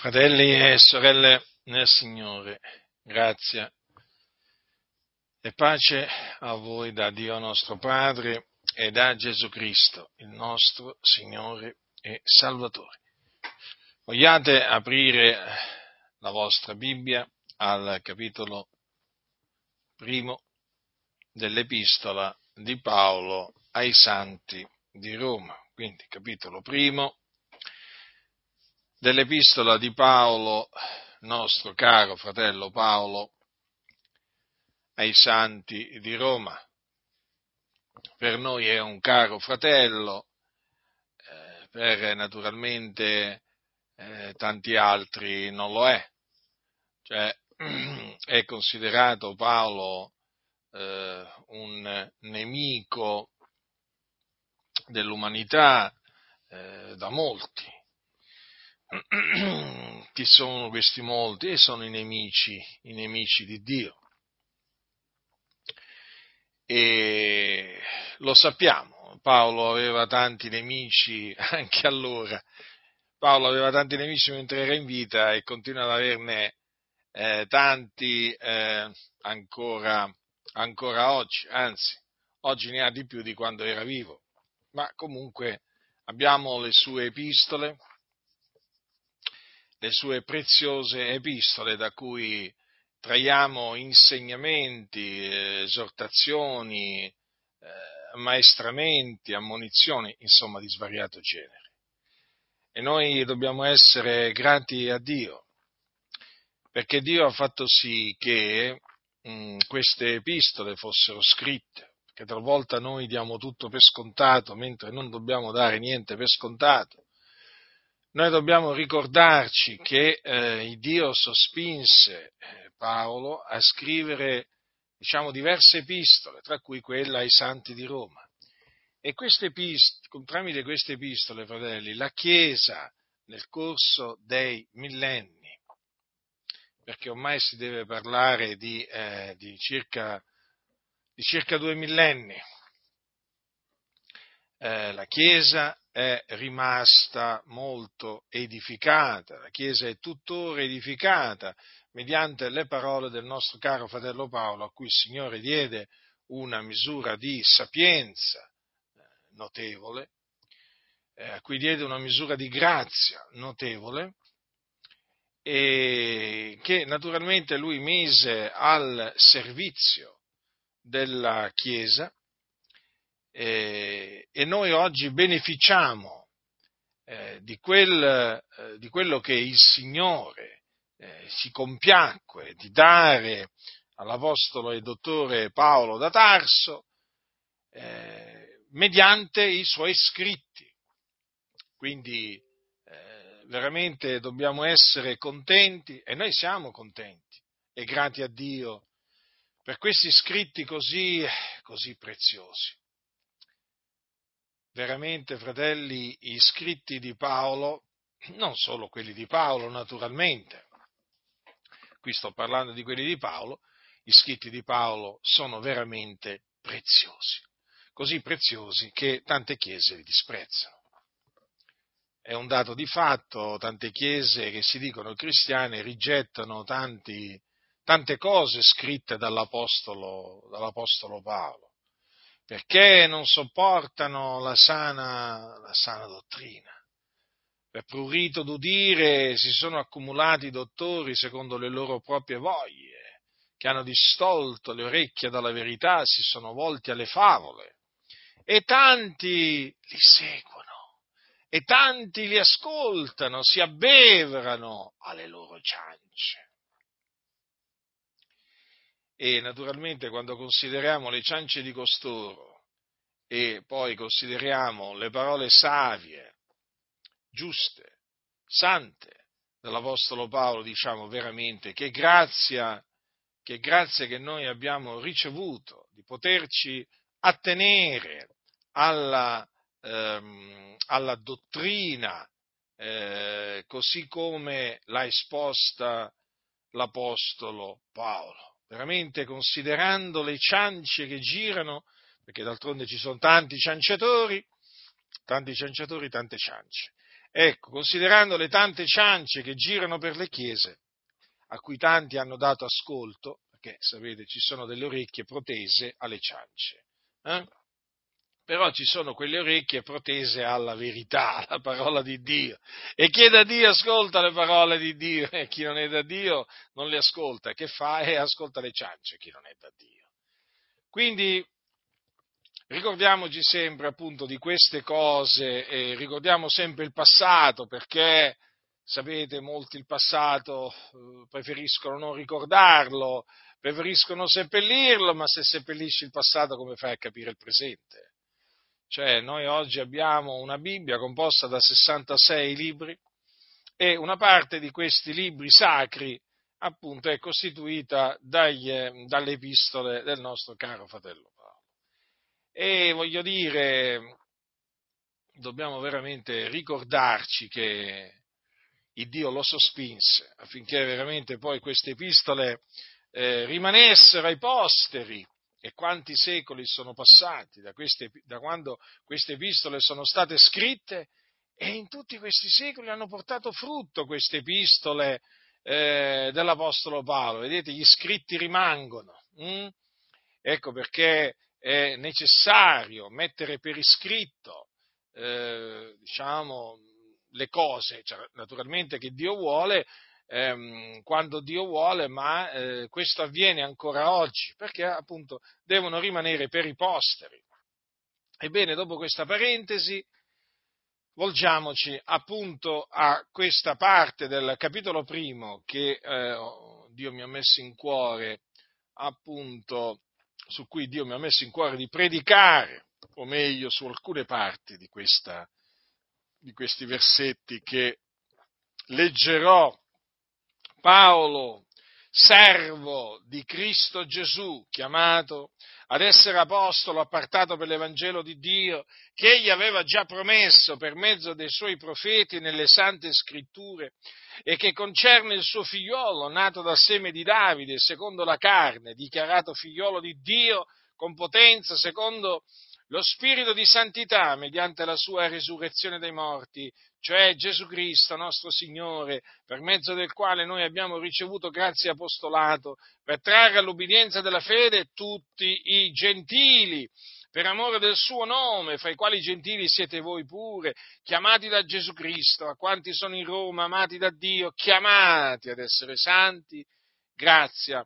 Fratelli e sorelle nel Signore, grazia e pace a voi da Dio nostro Padre e da Gesù Cristo, il nostro Signore e Salvatore. Vogliate aprire la vostra Bibbia al capitolo primo dell'epistola di Paolo ai Santi di Roma. Quindi capitolo primo dell'epistola di Paolo, nostro caro fratello Paolo, ai santi di Roma. Per noi è un caro fratello, eh, per naturalmente eh, tanti altri non lo è. Cioè, è considerato Paolo eh, un nemico dell'umanità eh, da molti chi sono questi molti? E sono i nemici, i nemici di Dio. E lo sappiamo, Paolo aveva tanti nemici anche allora. Paolo aveva tanti nemici mentre era in vita e continua ad averne eh, tanti eh, ancora, ancora oggi, anzi, oggi ne ha di più di quando era vivo. Ma comunque abbiamo le sue epistole, le sue preziose epistole da cui traiamo insegnamenti, esortazioni, eh, maestramenti, ammonizioni, insomma di svariato genere. E noi dobbiamo essere grati a Dio, perché Dio ha fatto sì che mm, queste epistole fossero scritte, perché talvolta noi diamo tutto per scontato, mentre non dobbiamo dare niente per scontato noi dobbiamo ricordarci che eh, Dio sospinse eh, Paolo a scrivere diciamo, diverse epistole, tra cui quella ai santi di Roma. E queste epistole, tramite queste epistole, fratelli, la Chiesa nel corso dei millenni, perché ormai si deve parlare di, eh, di, circa, di circa, due millenni, eh, la Chiesa è rimasta molto edificata, la Chiesa è tuttora edificata mediante le parole del nostro caro fratello Paolo, a cui il Signore diede una misura di sapienza eh, notevole, eh, a cui diede una misura di grazia notevole, e che naturalmente lui mise al servizio della Chiesa eh, e noi oggi beneficiamo eh, di, quel, eh, di, quello che il Signore eh, si compiacque di dare all'Apostolo e dottore Paolo da Tarso eh, mediante i suoi scritti. Quindi eh, veramente dobbiamo essere contenti e noi siamo contenti e grati a Dio per questi scritti così, così preziosi veramente, fratelli, i scritti di Paolo, non solo quelli di Paolo naturalmente, qui sto parlando di quelli di Paolo, i scritti di Paolo sono veramente preziosi, così preziosi che tante chiese li disprezzano. È un dato di fatto, tante chiese che si dicono cristiane rigettano tanti, tante cose scritte dall'Apostolo, dall'Apostolo Paolo perché non sopportano la sana, la sana dottrina. Per prurito d'udire si sono accumulati dottori secondo le loro proprie voglie, che hanno distolto le orecchie dalla verità, si sono volti alle favole, e tanti li seguono, e tanti li ascoltano, si abbeverano alle loro ciance. E naturalmente quando consideriamo le ciance di costoro e poi consideriamo le parole savie, giuste, sante dell'Apostolo Paolo, diciamo veramente che grazia, che grazia che noi abbiamo ricevuto di poterci attenere alla, ehm, alla dottrina eh, così come l'ha esposta l'Apostolo Paolo veramente considerando le ciance che girano, perché d'altronde ci sono tanti cianciatori, tanti cianciatori, tante ciance. Ecco, considerando le tante ciance che girano per le chiese, a cui tanti hanno dato ascolto, perché sapete ci sono delle orecchie protese alle ciance, eh? Però ci sono quelle orecchie protese alla verità, alla parola di Dio. E chi è da Dio ascolta le parole di Dio, e chi non è da Dio non le ascolta. Che fa? E ascolta le ciance, chi non è da Dio. Quindi ricordiamoci sempre appunto di queste cose, e ricordiamo sempre il passato, perché sapete, molti il passato eh, preferiscono non ricordarlo, preferiscono seppellirlo, ma se seppellisci il passato come fai a capire il presente? Cioè, noi oggi abbiamo una Bibbia composta da 66 libri e una parte di questi libri sacri, appunto, è costituita dagli, dalle epistole del nostro caro fratello Paolo. E voglio dire, dobbiamo veramente ricordarci che il Dio lo sospinse affinché veramente poi queste epistole eh, rimanessero ai posteri e quanti secoli sono passati da, queste, da quando queste epistole sono state scritte e in tutti questi secoli hanno portato frutto queste epistole eh, dell'Apostolo Paolo. Vedete, gli scritti rimangono. Hm? Ecco perché è necessario mettere per iscritto eh, diciamo, le cose, cioè, naturalmente che Dio vuole, ehm, quando Dio vuole, ma eh, questo avviene ancora oggi, perché appunto devono rimanere per i posteri. Ebbene, dopo questa parentesi, volgiamoci appunto a questa parte del capitolo primo che eh, Dio mi ha messo in cuore, appunto, su cui Dio mi ha messo in cuore di predicare, o meglio, su alcune parti di, questa, di questi versetti che leggerò Paolo, servo di Cristo Gesù, chiamato ad essere apostolo appartato per l'Evangelo di Dio, che egli aveva già promesso per mezzo dei suoi profeti nelle sante scritture, e che concerne il suo figliolo, nato dal seme di Davide, secondo la carne, dichiarato figliolo di Dio con potenza, secondo lo spirito di santità, mediante la sua risurrezione dai morti, cioè Gesù Cristo, nostro Signore, per mezzo del quale noi abbiamo ricevuto grazie e apostolato, per trarre all'ubbidienza della fede tutti i gentili, per amore del suo nome, fra i quali gentili siete voi pure, chiamati da Gesù Cristo, a quanti sono in Roma, amati da Dio, chiamati ad essere santi, grazia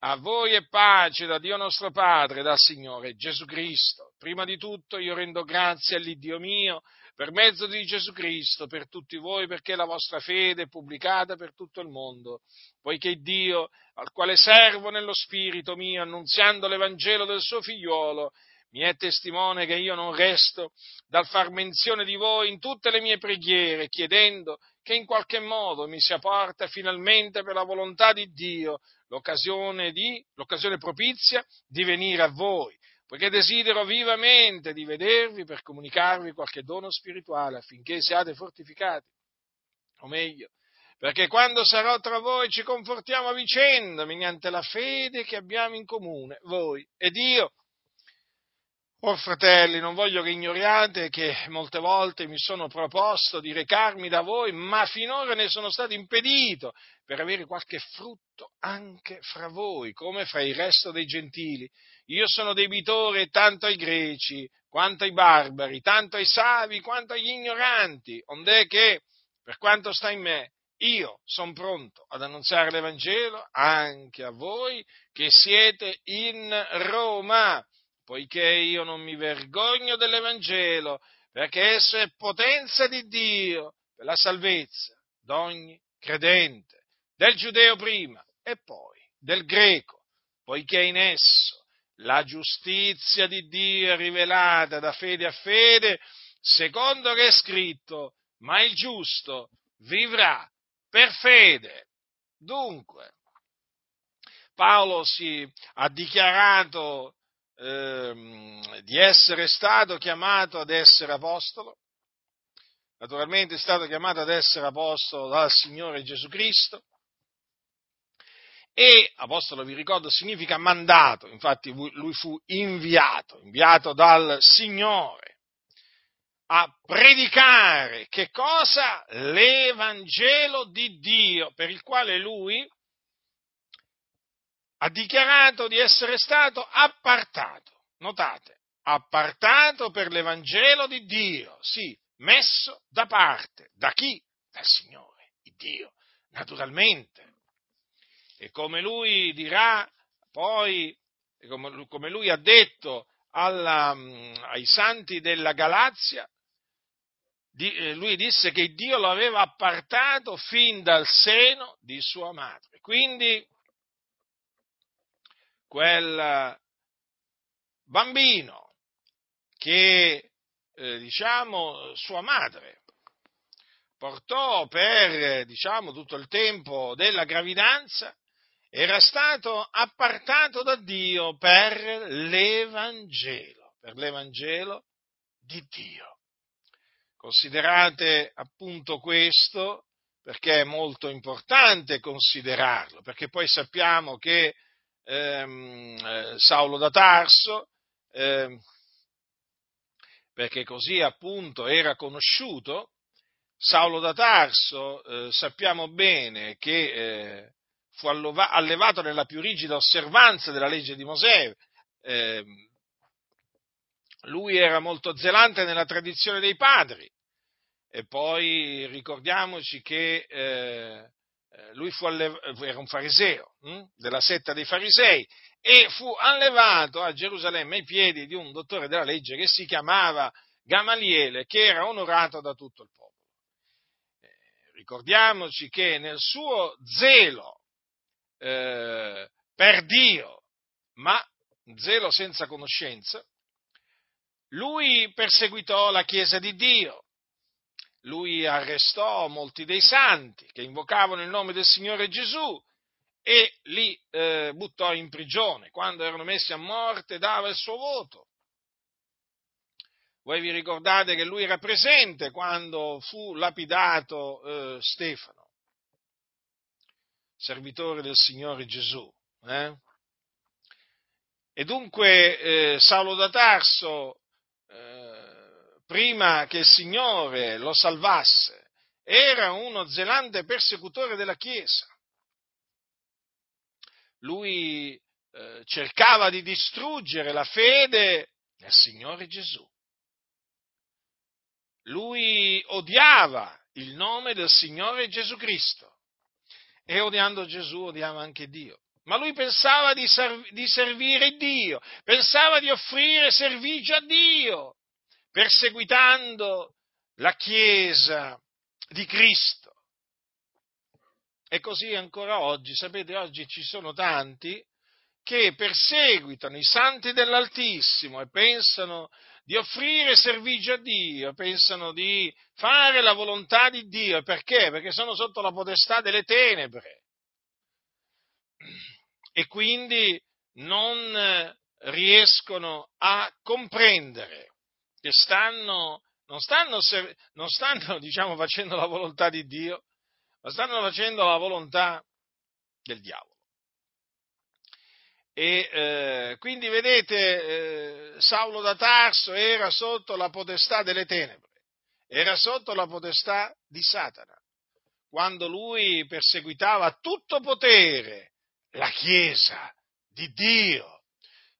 a voi e pace da Dio nostro Padre, dal Signore Gesù Cristo. Prima di tutto io rendo grazie all'Iddio mio per mezzo di Gesù Cristo, per tutti voi, perché la vostra fede è pubblicata per tutto il mondo, poiché Dio, al quale servo nello Spirito mio, annunziando l'Evangelo del suo figliuolo, mi è testimone che io non resto dal far menzione di voi in tutte le mie preghiere, chiedendo che in qualche modo mi sia porta finalmente per la volontà di Dio l'occasione, di, l'occasione propizia di venire a voi poiché desidero vivamente di vedervi per comunicarvi qualche dono spirituale affinché siate fortificati, o meglio, perché quando sarò tra voi ci confortiamo a vicenda mediante la fede che abbiamo in comune, voi ed io. Oh fratelli, non voglio che ignoriate che molte volte mi sono proposto di recarmi da voi, ma finora ne sono stato impedito per avere qualche frutto anche fra voi, come fra il resto dei gentili. Io sono debitore tanto ai greci, quanto ai barbari, tanto ai savi, quanto agli ignoranti, ond'è che, per quanto sta in me, io sono pronto ad annunziare l'Evangelo anche a voi che siete in Roma poiché io non mi vergogno dell'Evangelo, perché esso è potenza di Dio per la salvezza d'ogni credente, del giudeo prima e poi del greco, poiché in esso la giustizia di Dio è rivelata da fede a fede, secondo che è scritto, ma il giusto vivrà per fede. Dunque, Paolo si ha dichiarato ehm, di essere stato chiamato ad essere apostolo, naturalmente è stato chiamato ad essere apostolo dal Signore Gesù Cristo, e apostolo, vi ricordo, significa mandato, infatti lui fu inviato, inviato dal Signore. a predicare che cosa? L'Evangelo di Dio, per il quale lui ha dichiarato di essere stato appartato. Notate, appartato per l'Evangelo di Dio, sì, messo da parte. Da chi? Dal Signore, di Dio, naturalmente. E come lui dirà poi, come lui ha detto alla, ai santi della Galazia, eh, lui disse che Dio lo aveva appartato fin dal seno di sua madre. Quindi quel bambino che, eh, diciamo, sua madre portò per, diciamo, tutto il tempo della gravidanza, era stato appartato da Dio per l'Evangelo, per l'Evangelo di Dio. Considerate appunto questo perché è molto importante considerarlo, perché poi sappiamo che ehm, eh, Saulo da Tarso, ehm, perché così appunto era conosciuto, Saulo da Tarso eh, sappiamo bene che eh, fu allevato nella più rigida osservanza della legge di Mosè, eh, lui era molto zelante nella tradizione dei padri, e poi ricordiamoci che eh, eh lui allev- era un fariseo hm, della setta dei farisei e fu allevato a Gerusalemme ai piedi di un dottore della legge che si chiamava Gamaliele, che era onorato da tutto il popolo. Eh, ricordiamoci che nel suo zelo eh, per Dio, ma zelo senza conoscenza, lui perseguitò la Chiesa di Dio, lui arrestò molti dei santi che invocavano il nome del Signore Gesù e li eh, buttò in prigione. Quando erano messi a morte dava il suo voto. Voi vi ricordate che lui era presente quando fu lapidato eh, Stefano, servitore del Signore Gesù. Eh? E dunque eh, Saulo da Tarso eh, prima che il Signore lo salvasse, era uno zelante persecutore della Chiesa. Lui eh, cercava di distruggere la fede nel Signore Gesù. Lui odiava il nome del Signore Gesù Cristo e odiando Gesù odiava anche Dio. Ma lui pensava di, serv- di servire Dio, pensava di offrire servigio a Dio perseguitando la Chiesa di Cristo. E così ancora oggi, sapete, oggi ci sono tanti che perseguitano i santi dell'Altissimo e pensano di offrire servizio a Dio, pensano di fare la volontà di Dio. Perché? Perché sono sotto la potestà delle tenebre. E quindi non riescono a comprendere che stanno, non stanno, non stanno diciamo, facendo la volontà di Dio, ma stanno facendo la volontà del diavolo. E eh, quindi vedete, eh, Saulo da Tarso era sotto la potestà delle tenebre, era sotto la potestà di Satana, quando lui perseguitava a tutto potere la Chiesa di Dio.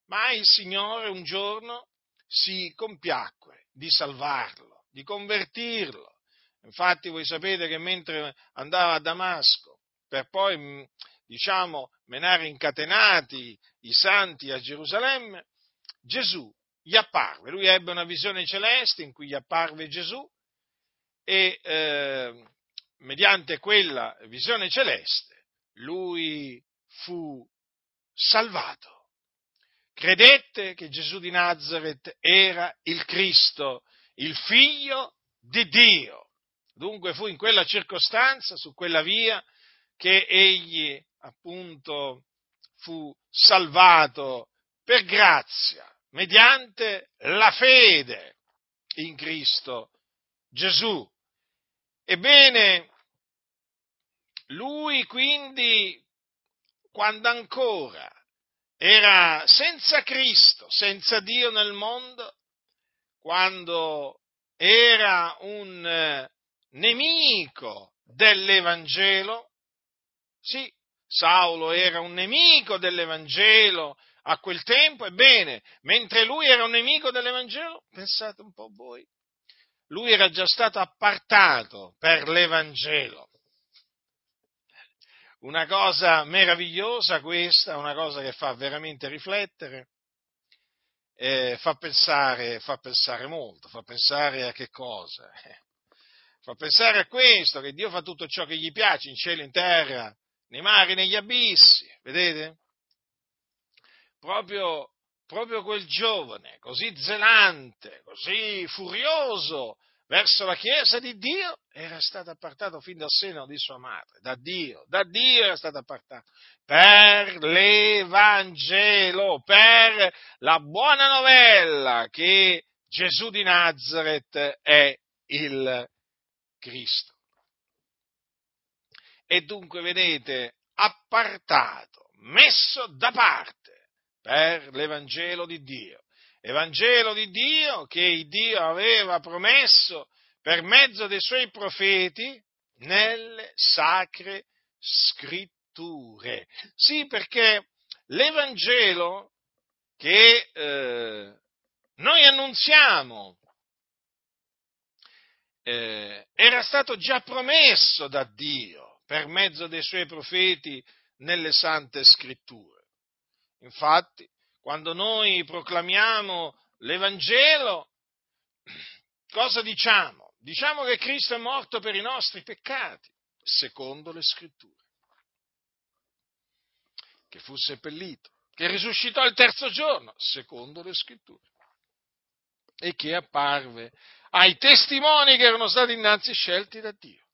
Ma il Signore un giorno si compiacque di salvarlo, di convertirlo. Infatti voi sapete che mentre andava a Damasco, per poi, mm, diciamo, menare incatenati i santi a Gerusalemme, Gesù gli apparve, lui ebbe una visione celeste in cui gli apparve Gesù e eh, mediante quella visione celeste lui fu salvato credette che Gesù di Nazareth era il Cristo, il figlio di Dio. Dunque fu in quella circostanza, su quella via, che egli appunto fu salvato per grazia, mediante la fede in Cristo Gesù. Ebbene, lui quindi, quando ancora era senza Cristo, senza Dio nel mondo, quando era un eh, nemico dell'Evangelo, sì, Saulo era un nemico dell'Evangelo a quel tempo, ebbene, mentre lui era un nemico dell'Evangelo, pensate un po' voi, lui era già stato appartato per l'Evangelo. Una cosa meravigliosa questa, una cosa che fa veramente riflettere, eh, fa, pensare, fa pensare molto, fa pensare a che cosa? Eh, fa pensare a questo, che Dio fa tutto ciò che gli piace in cielo, in terra, nei mari, negli abissi, vedete? Proprio, proprio quel giovane, così zelante, così furioso verso la Chiesa di Dio, era stato appartato fin dal seno di sua madre, da Dio, da Dio era stato appartato, per l'Evangelo, per la buona novella che Gesù di Nazareth è il Cristo. E dunque, vedete, appartato, messo da parte per l'Evangelo di Dio. Evangelo di Dio che Dio aveva promesso per mezzo dei suoi profeti nelle sacre scritture. Sì, perché l'Evangelo che eh, noi annunziamo eh, era stato già promesso da Dio per mezzo dei suoi profeti nelle sante scritture. Infatti, quando noi proclamiamo l'Evangelo, cosa diciamo? Diciamo che Cristo è morto per i nostri peccati, secondo le scritture, che fu seppellito, che risuscitò il terzo giorno, secondo le scritture, e che apparve ai testimoni che erano stati innanzi scelti da Dio.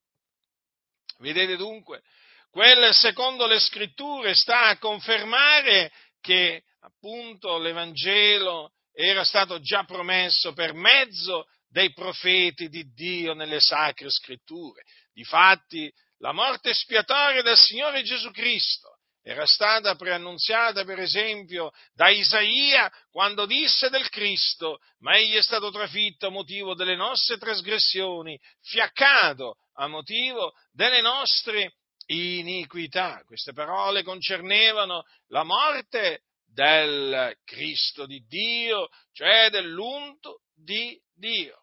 Vedete dunque, quel secondo le scritture sta a confermare che appunto l'Evangelo era stato già promesso per mezzo dei profeti di Dio nelle sacre scritture. Difatti, la morte spiatoria del Signore Gesù Cristo era stata preannunziata, per esempio, da Isaia quando disse del Cristo, ma egli è stato trafitto a motivo delle nostre trasgressioni, fiaccato a motivo delle nostre iniquità. Queste parole concernevano la morte del Cristo di Dio, cioè dell'unto di Dio.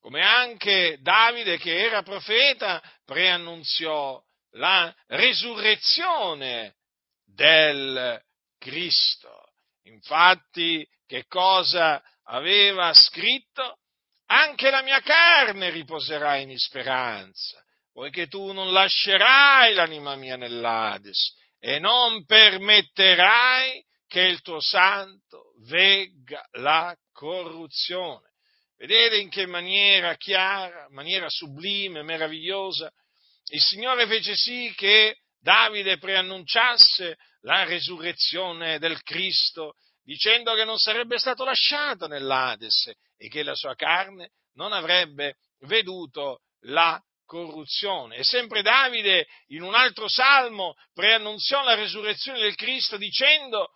Come anche Davide, che era profeta, preannunziò la risurrezione del Cristo. Infatti, che cosa aveva scritto? Anche la mia carne riposerà in speranza, poiché tu non lascerai l'anima mia nell'Ades e non permetterai che il tuo santo vegga la corruzione. Vedete in che maniera chiara, maniera sublime, meravigliosa, il Signore fece sì che Davide preannunciasse la resurrezione del Cristo, dicendo che non sarebbe stato lasciato nell'Ades e che la sua carne non avrebbe veduto la corruzione. E sempre Davide in un altro salmo preannunziò la resurrezione del Cristo dicendo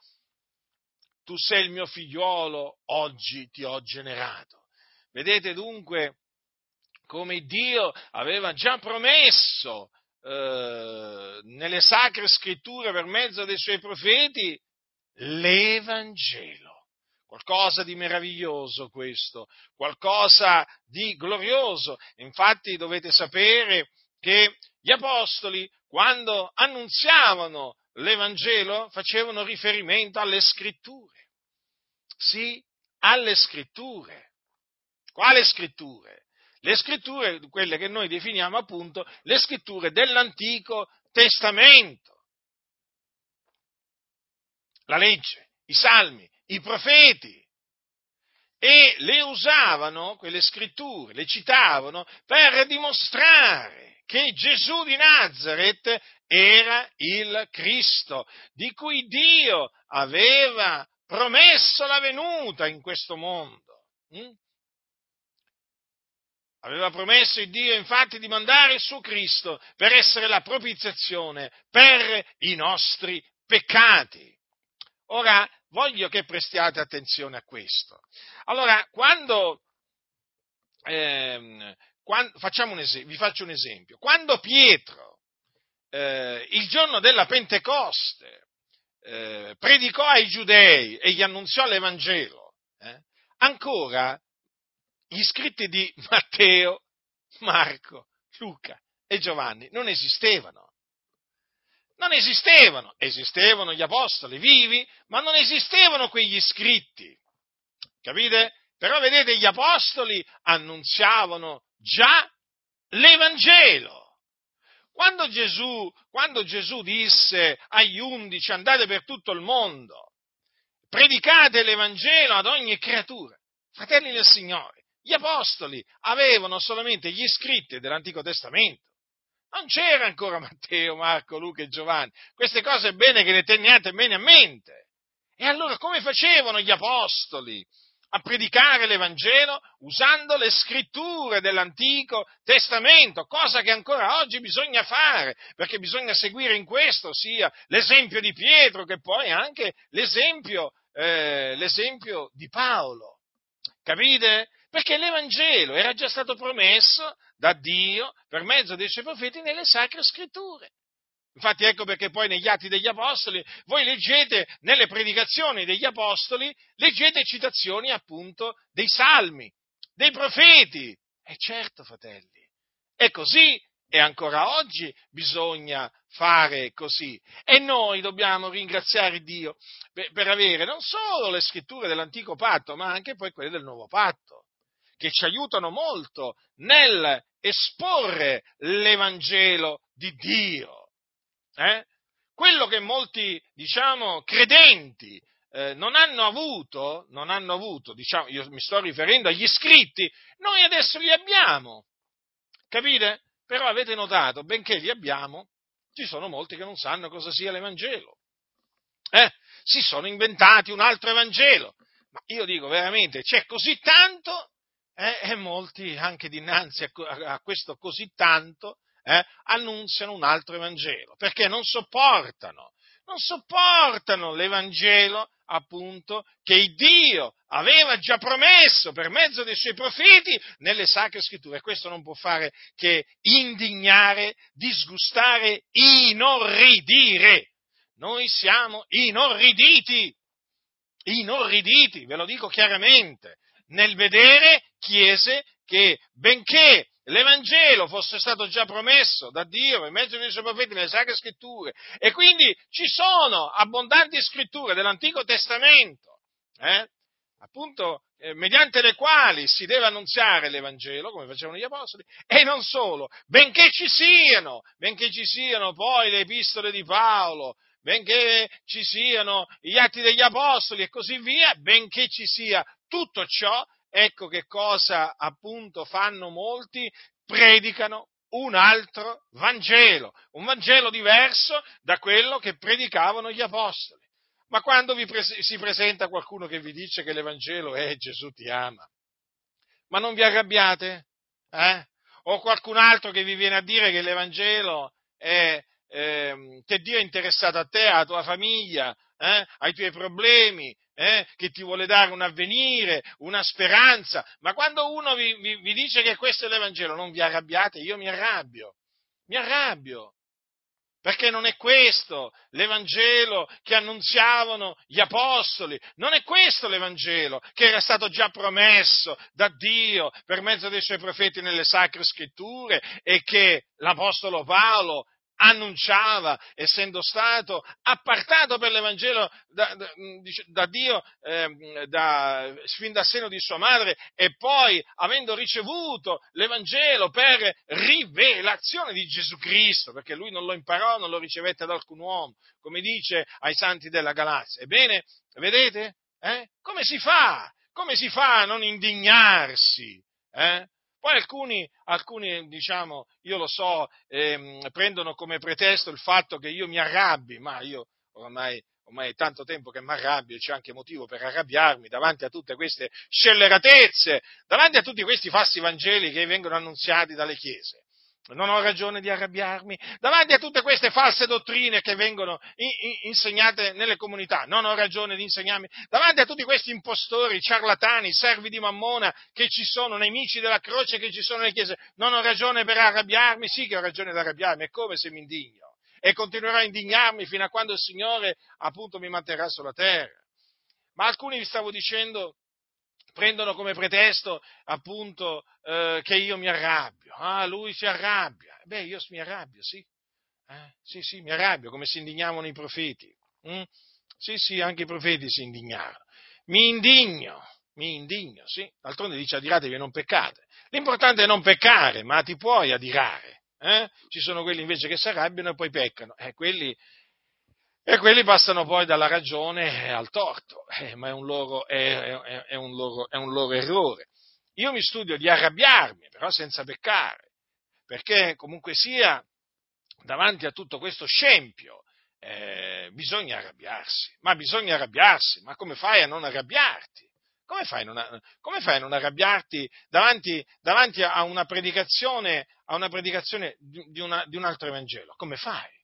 tu sei il mio figliuolo, oggi ti ho generato. Vedete dunque come Dio aveva già promesso eh, nelle sacre scritture per mezzo dei suoi profeti l'Evangelo. Qualcosa di meraviglioso questo, qualcosa di glorioso. Infatti dovete sapere che gli apostoli, quando annunziavano l'Evangelo, facevano riferimento alle scritture. Sì, alle scritture. Quale scritture? Le scritture, quelle che noi definiamo appunto le scritture dell'Antico Testamento. La legge, i salmi, i profeti e le usavano, quelle scritture, le citavano per dimostrare che Gesù di Nazareth era il Cristo, di cui Dio aveva promesso la venuta in questo mondo. Aveva promesso il Dio infatti di mandare il suo Cristo per essere la propiziazione per i nostri peccati. Ora, voglio che prestiate attenzione a questo. Allora, quando ehm, quando, facciamo un esempio, vi faccio un esempio. Quando Pietro, eh, il giorno della Pentecoste, eh, predicò ai giudei e gli annunziò l'Evangelo, eh, ancora gli scritti di Matteo, Marco, Luca e Giovanni non esistevano. Non esistevano, esistevano gli apostoli vivi, ma non esistevano quegli scritti. Capite? Però vedete, gli apostoli annunziavano già l'Evangelo. Quando Gesù, quando Gesù disse agli undici andate per tutto il mondo, predicate l'Evangelo ad ogni creatura, fratelli del Signore, gli apostoli avevano solamente gli scritti dell'Antico Testamento. Non c'era ancora Matteo, Marco, Luca e Giovanni. Queste cose è bene che le teniate bene a mente. E allora come facevano gli apostoli a predicare l'Evangelo usando le scritture dell'Antico Testamento, cosa che ancora oggi bisogna fare, perché bisogna seguire in questo sia l'esempio di Pietro che poi anche l'esempio, eh, l'esempio di Paolo. Capite? Perché l'Evangelo era già stato promesso da Dio per mezzo dei suoi profeti nelle sacre scritture. Infatti ecco perché poi negli atti degli apostoli, voi leggete nelle predicazioni degli apostoli, leggete citazioni appunto dei salmi, dei profeti. E certo, fratelli, è così e ancora oggi bisogna fare così. E noi dobbiamo ringraziare Dio per avere non solo le scritture dell'antico patto, ma anche poi quelle del nuovo patto, che ci aiutano molto nel esporre l'Evangelo di Dio eh? quello che molti, diciamo, credenti eh, non hanno avuto, non hanno avuto, diciamo, io mi sto riferendo agli scritti, noi adesso li abbiamo, capite? Però avete notato, benché li abbiamo, ci sono molti che non sanno cosa sia l'Evangelo. Eh? Si sono inventati un altro Evangelo. Ma io dico veramente, c'è così tanto eh, e molti anche dinanzi a, a questo così tanto eh, annunziano un altro Evangelo, perché non sopportano, non sopportano l'Evangelo appunto che Dio aveva già promesso per mezzo dei suoi profeti nelle sacre scritture. E questo non può fare che indignare, disgustare, inorridire. Noi siamo inorriditi, inorriditi, ve lo dico chiaramente, nel vedere chiese che benché l'Evangelo fosse stato già promesso da Dio per mezzo dei suoi profeti nelle sacre scritture e quindi ci sono abbondanti scritture dell'Antico Testamento, eh, appunto eh, mediante le quali si deve annunziare l'Evangelo, come facevano gli Apostoli, e non solo, benché ci siano, benché ci siano poi le epistole di Paolo, benché ci siano gli atti degli Apostoli e così via, benché ci sia tutto ciò, ecco che cosa appunto fanno molti, predicano un altro Vangelo, un Vangelo diverso da quello che predicavano gli Apostoli. Ma quando vi pre- si presenta qualcuno che vi dice che l'Evangelo è Gesù ti ama, ma non vi arrabbiate? Eh? O qualcun altro che vi viene a dire che l'Evangelo è eh, che Dio è interessato a te, alla tua famiglia, eh? ai tuoi problemi, eh, che ti vuole dare un avvenire, una speranza, ma quando uno vi, vi, vi dice che questo è l'Evangelo, non vi arrabbiate, io mi arrabbio, mi arrabbio, perché non è questo l'Evangelo che annunziavano gli Apostoli, non è questo l'Evangelo che era stato già promesso da Dio per mezzo dei suoi profeti nelle sacre scritture e che l'Apostolo Paolo annunciava, essendo stato appartato per l'Evangelo da, da, da Dio eh, da, fin dal seno di sua madre e poi avendo ricevuto l'Evangelo per rivelazione di Gesù Cristo, perché lui non lo imparò, non lo ricevette da alcun uomo, come dice ai santi della Galazia. Ebbene, vedete? Eh? Come si fa? Come si fa a non indignarsi? Eh? Poi alcuni, alcuni, diciamo, io lo so, ehm, prendono come pretesto il fatto che io mi arrabbi, ma io ormai, ormai è tanto tempo che mi arrabbio e c'è anche motivo per arrabbiarmi davanti a tutte queste scelleratezze, davanti a tutti questi falsi vangeli che vengono annunziati dalle chiese. Non ho ragione di arrabbiarmi. Davanti a tutte queste false dottrine che vengono insegnate nelle comunità, non ho ragione di insegnarmi. Davanti a tutti questi impostori, ciarlatani, servi di mammona che ci sono, nemici della croce che ci sono nelle chiese, non ho ragione per arrabbiarmi, sì che ho ragione di arrabbiarmi, è come se mi indigno. E continuerò a indignarmi fino a quando il Signore appunto mi manterrà sulla terra. Ma alcuni vi stavo dicendo prendono come pretesto appunto eh, che io mi arrabbio. Ah, lui si arrabbia. Beh, io mi arrabbio, sì. Eh? Sì, sì, mi arrabbio, come si indignavano i profeti. Mm? Sì, sì, anche i profeti si indignarono. Mi indigno, mi indigno, sì. D'altronde dice adiratevi e non peccate. L'importante è non peccare, ma ti puoi adirare. Eh? Ci sono quelli invece che si arrabbiano e poi peccano. Eh, quelli e quelli passano poi dalla ragione al torto, eh, ma è un, loro, è, è, è, un loro, è un loro errore. Io mi studio di arrabbiarmi, però senza peccare, perché comunque sia, davanti a tutto questo scempio, eh, bisogna arrabbiarsi, ma bisogna arrabbiarsi, ma come fai a non arrabbiarti? Come fai, a, come fai a non arrabbiarti davanti, davanti a, una predicazione, a una predicazione di, una, di un altro Evangelo? Come fai?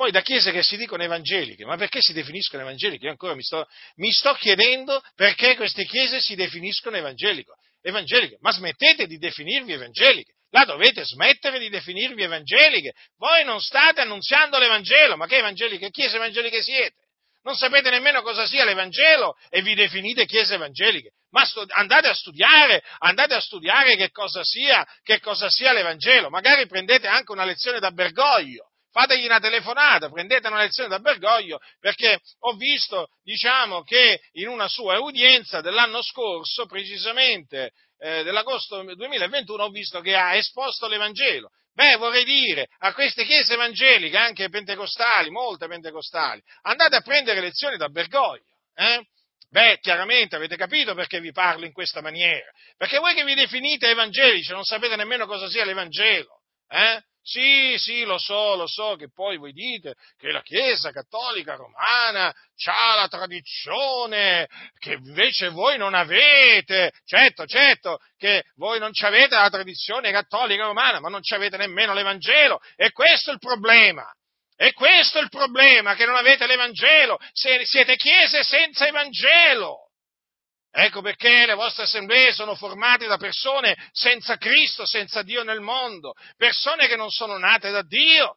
Poi da chiese che si dicono evangeliche, ma perché si definiscono evangeliche? Io ancora mi sto, mi sto chiedendo perché queste chiese si definiscono evangeliche. Ma smettete di definirvi evangeliche. La dovete smettere di definirvi evangeliche. Voi non state annunziando l'Evangelo, ma che evangeliche? Chiese evangeliche siete? Non sapete nemmeno cosa sia l'Evangelo e vi definite chiese evangeliche. Ma stu- andate a studiare, andate a studiare che cosa sia, che cosa sia l'Evangelo. Magari prendete anche una lezione da Bergoglio fategli una telefonata, prendete una lezione da Bergoglio, perché ho visto, diciamo, che in una sua udienza dell'anno scorso, precisamente eh, dell'agosto 2021, ho visto che ha esposto l'Evangelo. Beh, vorrei dire, a queste chiese evangeliche, anche pentecostali, molte pentecostali, andate a prendere lezioni da Bergoglio, eh? Beh, chiaramente avete capito perché vi parlo in questa maniera. Perché voi che vi definite evangelici non sapete nemmeno cosa sia l'Evangelo. Eh? Sì, sì, lo so, lo so che poi voi dite che la Chiesa cattolica romana ha la tradizione che invece voi non avete. Certo, certo, che voi non avete la tradizione cattolica romana, ma non avete nemmeno l'Evangelo. E questo è il problema. E questo è il problema, che non avete l'Evangelo. Siete chiese senza Evangelo. Ecco perché le vostre assemblee sono formate da persone senza Cristo, senza Dio nel mondo, persone che non sono nate da Dio.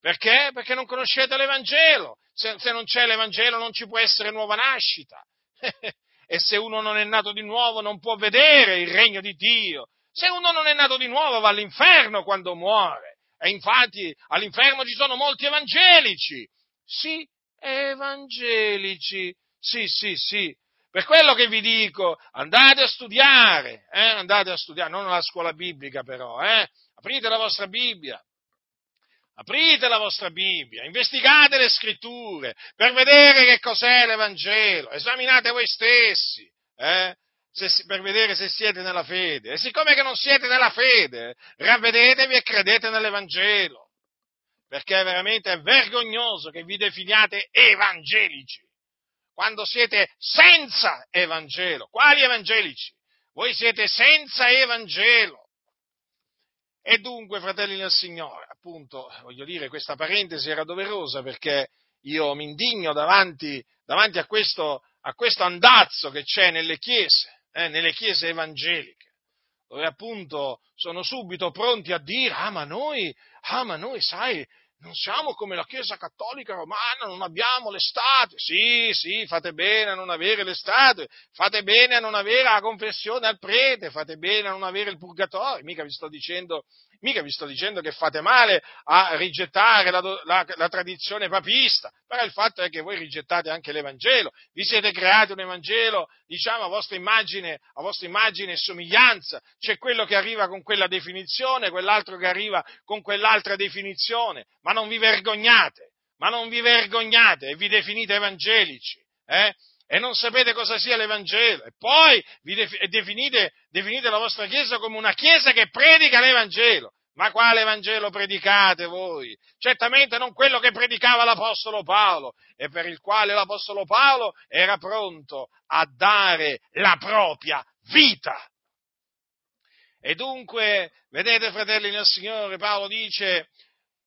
Perché? Perché non conoscete l'Evangelo. Se, se non c'è l'Evangelo non ci può essere nuova nascita. e se uno non è nato di nuovo non può vedere il regno di Dio. Se uno non è nato di nuovo va all'inferno quando muore. E infatti all'inferno ci sono molti evangelici. Sì, evangelici. Sì, sì, sì, per quello che vi dico, andate a studiare, eh? andate a studiare, non alla scuola biblica però, eh? aprite la vostra Bibbia, aprite la vostra Bibbia, investigate le scritture per vedere che cos'è l'Evangelo, esaminate voi stessi, eh? se, per vedere se siete nella fede. E siccome che non siete nella fede, ravvedetevi e credete nell'Evangelo, perché veramente è vergognoso che vi definiate evangelici quando siete senza Evangelo. Quali evangelici? Voi siete senza Evangelo. E dunque, fratelli del Signore, appunto, voglio dire, questa parentesi era doverosa perché io mi indigno davanti, davanti a, questo, a, questo, andazzo che c'è nelle chiese, eh, nelle chiese evangeliche, dove appunto sono subito pronti a dire, ah ma noi, ah ma noi, sai, non siamo come la Chiesa Cattolica Romana, non abbiamo le statue. Sì, sì, fate bene a non avere le statue, fate bene a non avere la confessione al prete, fate bene a non avere il purgatorio. Mica vi sto dicendo mica vi sto dicendo che fate male a rigettare la, la, la, tradizione papista, però il fatto è che voi rigettate anche l'Evangelo, vi siete creati un Evangelo, diciamo, a vostra immagine, a vostra immagine e somiglianza, c'è quello che arriva con quella definizione, quell'altro che arriva con quell'altra definizione, ma non vi vergognate, ma non vi vergognate e vi definite evangelici, eh? E non sapete cosa sia l'Evangelo, e poi vi definite, definite la vostra Chiesa come una Chiesa che predica l'Evangelo. Ma quale Vangelo predicate voi? Certamente non quello che predicava l'Apostolo Paolo e per il quale l'Apostolo Paolo era pronto a dare la propria vita. E dunque, vedete fratelli nel Signore, Paolo dice,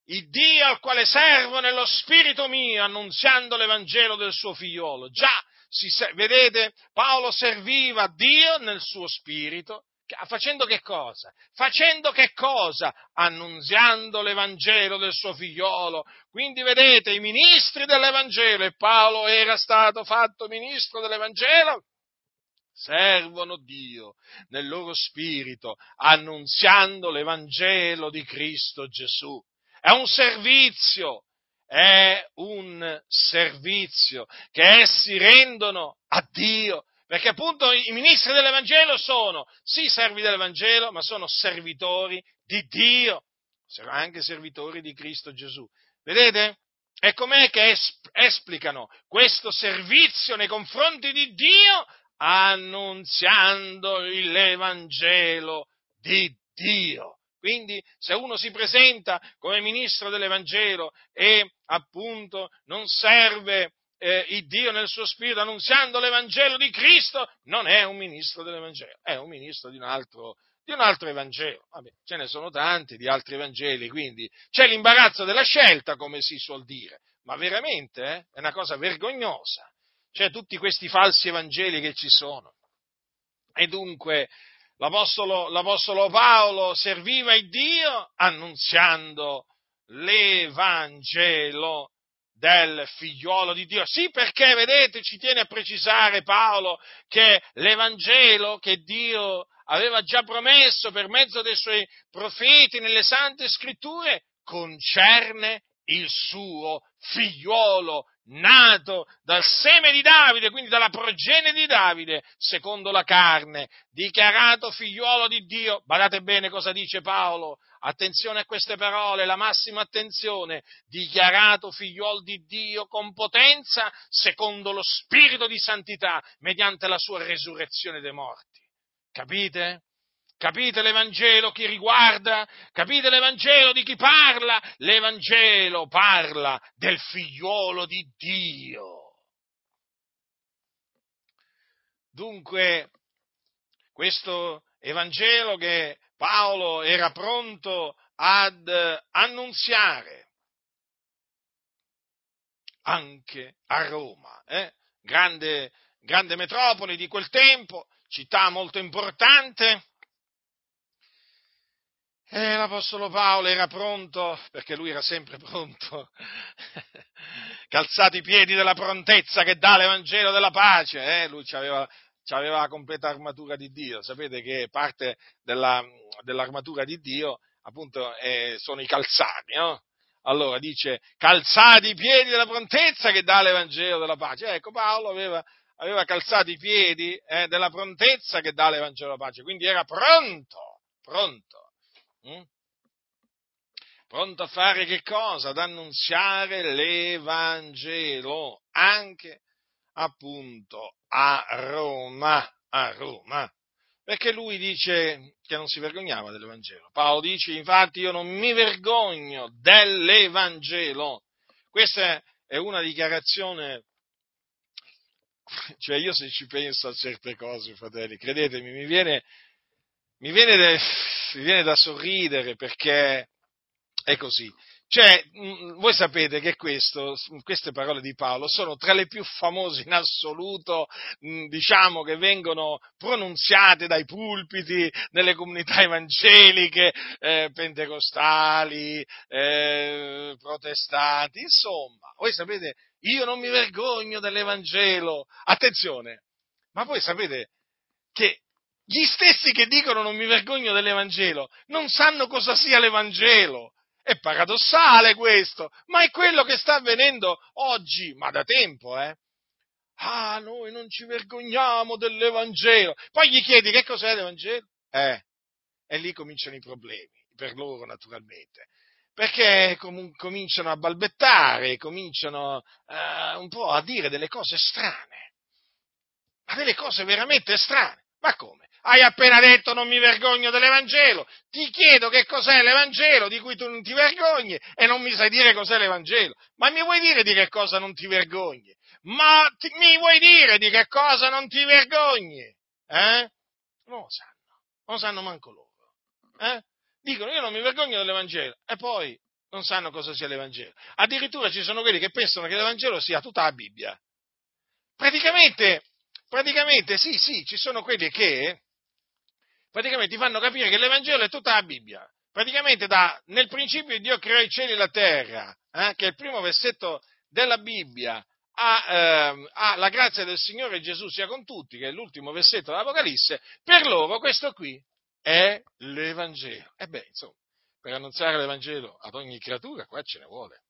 il Dio al quale servo nello spirito mio, annunziando l'Evangelo del suo figliolo. Già, si, vedete, Paolo serviva Dio nel suo spirito, facendo che cosa? Facendo che cosa? Annunziando l'Evangelo del suo figliolo. Quindi vedete, i ministri dell'Evangelo, e Paolo era stato fatto ministro dell'Evangelo, servono Dio nel loro spirito, annunziando l'Evangelo di Cristo Gesù. È un servizio, è un servizio che essi rendono a Dio, perché appunto i ministri dell'Evangelo sono sì servi dell'Evangelo, ma sono servitori di Dio, anche servitori di Cristo Gesù. Vedete? E com'è che esplicano questo servizio nei confronti di Dio? Annunziando l'Evangelo di Dio. Quindi se uno si presenta come ministro dell'Evangelo e appunto non serve eh, il Dio nel suo spirito annunziando l'Evangelo di Cristo, non è un ministro dell'Evangelo, è un ministro di un altro, di un altro Evangelo. Vabbè, ce ne sono tanti di altri Evangeli, quindi c'è l'imbarazzo della scelta, come si suol dire, ma veramente eh, è una cosa vergognosa. C'è tutti questi falsi Evangeli che ci sono. E dunque l'Apostolo, l'Apostolo Paolo serviva il Dio annunziando l'Evangelo del figliuolo di Dio. Sì, perché vedete, ci tiene a precisare Paolo che l'Evangelo che Dio aveva già promesso per mezzo dei suoi profeti nelle sante scritture concerne il suo figliuolo nato dal seme di Davide, quindi dalla progenie di Davide, secondo la carne, dichiarato figliuolo di Dio. Badate bene cosa dice Paolo, attenzione a queste parole, la massima attenzione, dichiarato figliuolo di Dio con potenza, secondo lo spirito di santità, mediante la sua resurrezione dei morti. Capite? Capite l'Evangelo chi riguarda? Capite l'Evangelo di chi parla? L'Evangelo parla del figliuolo di Dio. Dunque, questo Evangelo che Paolo era pronto ad annunziare anche a Roma, eh? grande, grande metropoli di quel tempo, città molto importante, e l'Apostolo Paolo era pronto, perché lui era sempre pronto, calzati i piedi della prontezza che dà l'Evangelo della pace, eh? lui aveva, aveva la completa armatura di Dio, sapete che parte della, dell'armatura di Dio appunto eh, sono i calzati, no? Allora dice, calzati i piedi della prontezza che dà l'Evangelo della pace. Ecco, Paolo aveva, aveva calzato i piedi eh, della prontezza che dà l'Evangelo della pace, quindi era pronto, pronto Mm? Pronto a fare che cosa? Ad annunziare l'Evangelo anche appunto a Roma, a Roma. Perché lui dice che non si vergognava dell'Evangelo. Paolo dice infatti io non mi vergogno dell'Evangelo. Questa è una dichiarazione cioè io se ci penso a certe cose, fratelli, credetemi, mi viene, mi viene, de, mi viene da sorridere perché è così. Cioè, mm, voi sapete che questo, queste parole di Paolo sono tra le più famose in assoluto, mm, diciamo, che vengono pronunziate dai pulpiti nelle comunità evangeliche, eh, pentecostali, eh, protestanti, insomma. Voi sapete, io non mi vergogno dell'Evangelo. Attenzione, ma voi sapete che gli stessi che dicono non mi vergogno dell'Evangelo non sanno cosa sia l'Evangelo. È paradossale questo, ma è quello che sta avvenendo oggi, ma da tempo, eh? Ah, noi non ci vergogniamo dell'Evangelo. Poi gli chiedi che cos'è l'Evangelo? Eh, e lì cominciano i problemi, per loro naturalmente. Perché com- cominciano a balbettare, cominciano uh, un po' a dire delle cose strane, ma delle cose veramente strane. Ma come? Hai appena detto non mi vergogno dell'Evangelo. Ti chiedo che cos'è l'Evangelo di cui tu non ti vergogni e non mi sai dire cos'è l'Evangelo. Ma mi vuoi dire di che cosa non ti vergogni? Ma ti, mi vuoi dire di che cosa non ti vergogni? Eh? Non lo sanno, non lo sanno manco loro. Eh? Dicono io non mi vergogno dell'Evangelo e poi non sanno cosa sia l'Evangelo. Addirittura ci sono quelli che pensano che l'Evangelo sia tutta la Bibbia. Praticamente, praticamente sì, sì, ci sono quelli che praticamente ti fanno capire che l'Evangelo è tutta la Bibbia. Praticamente da, nel principio Dio creò i cieli e la terra, eh, che è il primo versetto della Bibbia, a, eh, a, la grazia del Signore Gesù sia con tutti, che è l'ultimo versetto dell'Apocalisse, per loro questo qui è l'Evangelo. E beh, insomma, per annunziare l'Evangelo ad ogni creatura, qua ce ne vuole.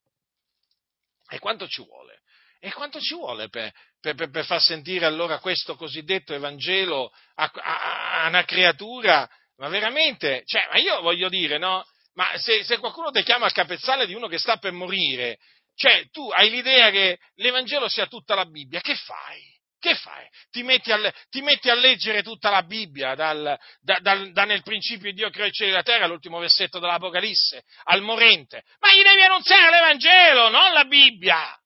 E quanto ci vuole? E quanto ci vuole per, per, per, per far sentire allora questo cosiddetto Evangelo a, a, a una creatura? Ma veramente, cioè, ma io voglio dire, no? Ma se, se qualcuno ti chiama al capezzale di uno che sta per morire, cioè tu hai l'idea che l'Evangelo sia tutta la Bibbia, che fai? Che fai? Ti metti, a, ti metti a leggere tutta la Bibbia, dal, da, dal, da, nel principio Dio creò i cieli e la terra, l'ultimo versetto dell'Apocalisse, al morente. Ma gli devi annunziare l'Evangelo, non la Bibbia!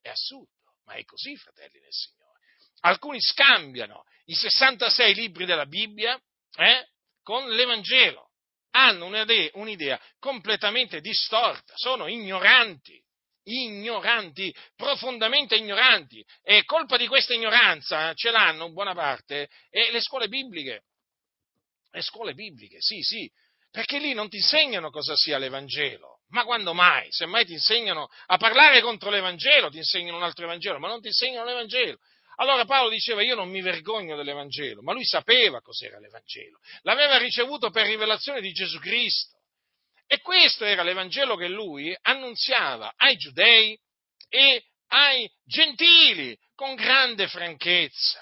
È assurdo, ma è così, fratelli del Signore. Alcuni scambiano i 66 libri della Bibbia eh, con l'Evangelo. Hanno un'idea, un'idea completamente distorta, sono ignoranti ignoranti, profondamente ignoranti, e colpa di questa ignoranza ce l'hanno in buona parte e le scuole bibliche. Le scuole bibliche, sì, sì, perché lì non ti insegnano cosa sia l'Evangelo. Ma quando mai? Semmai ti insegnano a parlare contro l'Evangelo, ti insegnano un altro Evangelo, ma non ti insegnano l'Evangelo. Allora Paolo diceva io non mi vergogno dell'Evangelo, ma lui sapeva cos'era l'Evangelo, l'aveva ricevuto per rivelazione di Gesù Cristo. E questo era l'Evangelo che lui annunziava ai giudei e ai gentili con grande franchezza.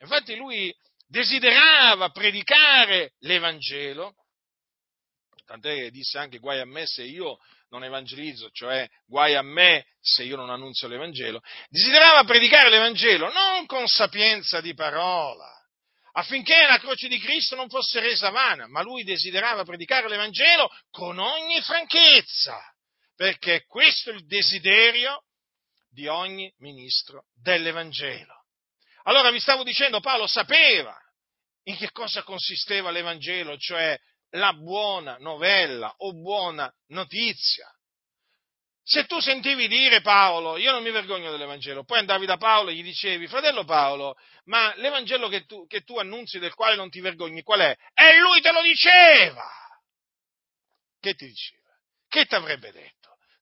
Infatti lui desiderava predicare l'Evangelo, tant'è che disse anche guai a me se io non evangelizzo, cioè guai a me se io non annunzio l'Evangelo, desiderava predicare l'Evangelo non con sapienza di parola, affinché la croce di Cristo non fosse resa vana, ma lui desiderava predicare l'Evangelo con ogni franchezza, perché questo è il desiderio di ogni ministro dell'Evangelo. Allora vi stavo dicendo, Paolo sapeva in che cosa consisteva l'Evangelo, cioè la buona novella o buona notizia. Se tu sentivi dire Paolo, io non mi vergogno dell'Evangelo, poi andavi da Paolo e gli dicevi, fratello Paolo, ma l'Evangelo che tu, che tu annunzi del quale non ti vergogni, qual è? E lui te lo diceva! Che ti diceva? Che ti avrebbe detto?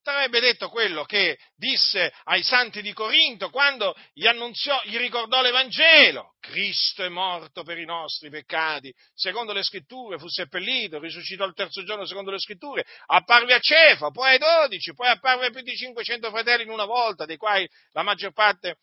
Ti avrebbe detto quello che disse ai santi di Corinto quando gli annunziò, gli ricordò l'Evangelo. Cristo è morto per i nostri peccati, secondo le scritture, fu seppellito, risuscitò il terzo giorno secondo le scritture, apparve a Cefa, poi ai dodici, poi apparve a più di 500 fratelli in una volta, dei quali la maggior parte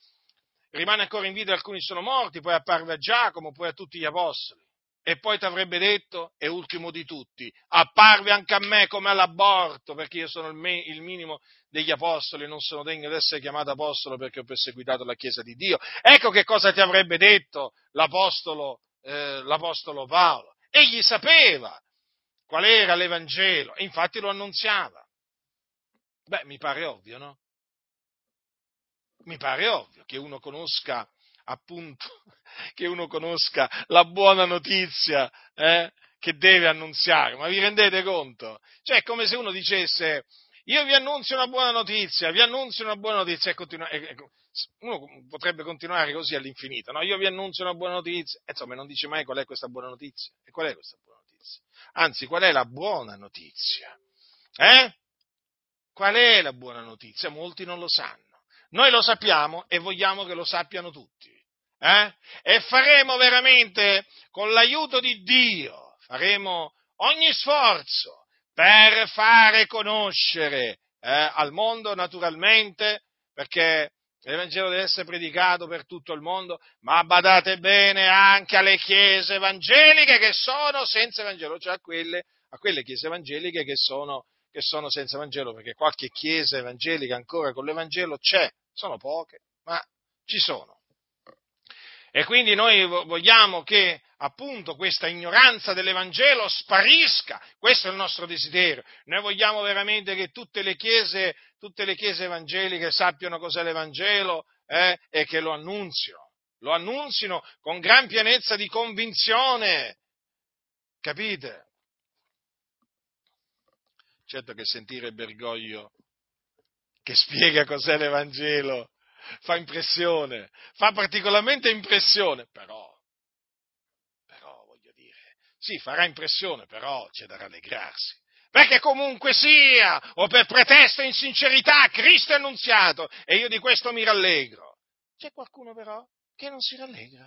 rimane ancora in vita, alcuni sono morti, poi apparve a Giacomo, poi a tutti gli apostoli. E poi ti avrebbe detto, e ultimo di tutti, apparve anche a me come all'aborto, perché io sono il, me, il minimo degli apostoli, non sono degno di essere chiamato apostolo perché ho perseguitato la Chiesa di Dio. Ecco che cosa ti avrebbe detto l'apostolo, eh, l'apostolo Paolo. Egli sapeva qual era l'Evangelo e infatti lo annunziava. Beh, mi pare ovvio, no? Mi pare ovvio che uno conosca appunto che uno conosca la buona notizia eh, che deve annunziare, ma vi rendete conto? Cioè è come se uno dicesse io vi annunzio una buona notizia, vi annunzio una buona notizia e continua, e, uno potrebbe continuare così all'infinito, no? Io vi annunzio una buona notizia, e insomma non dice mai qual è questa buona notizia. E qual è questa buona notizia? Anzi, qual è la buona notizia? Eh? Qual è la buona notizia? Molti non lo sanno. Noi lo sappiamo e vogliamo che lo sappiano tutti. Eh? E faremo veramente, con l'aiuto di Dio, faremo ogni sforzo per fare conoscere eh, al mondo, naturalmente, perché l'Evangelo deve essere predicato per tutto il mondo, ma badate bene anche alle chiese evangeliche che sono senza Evangelo, cioè a quelle, a quelle chiese evangeliche che sono, che sono senza Vangelo, perché qualche chiesa evangelica ancora con l'Evangelo c'è, sono poche, ma ci sono. E quindi noi vogliamo che appunto questa ignoranza dell'Evangelo sparisca, questo è il nostro desiderio. Noi vogliamo veramente che tutte le chiese, tutte le chiese evangeliche sappiano cos'è l'Evangelo eh, e che lo annunzino, lo annunzino con gran pienezza di convinzione, Capite? Certo che sentire Bergoglio che spiega cos'è l'Evangelo fa impressione, fa particolarmente impressione, però, però voglio dire, sì, farà impressione, però c'è da rallegrarsi. Perché comunque sia, o per pretesto in sincerità, Cristo è annunziato e io di questo mi rallegro. C'è qualcuno però che non si rallegra.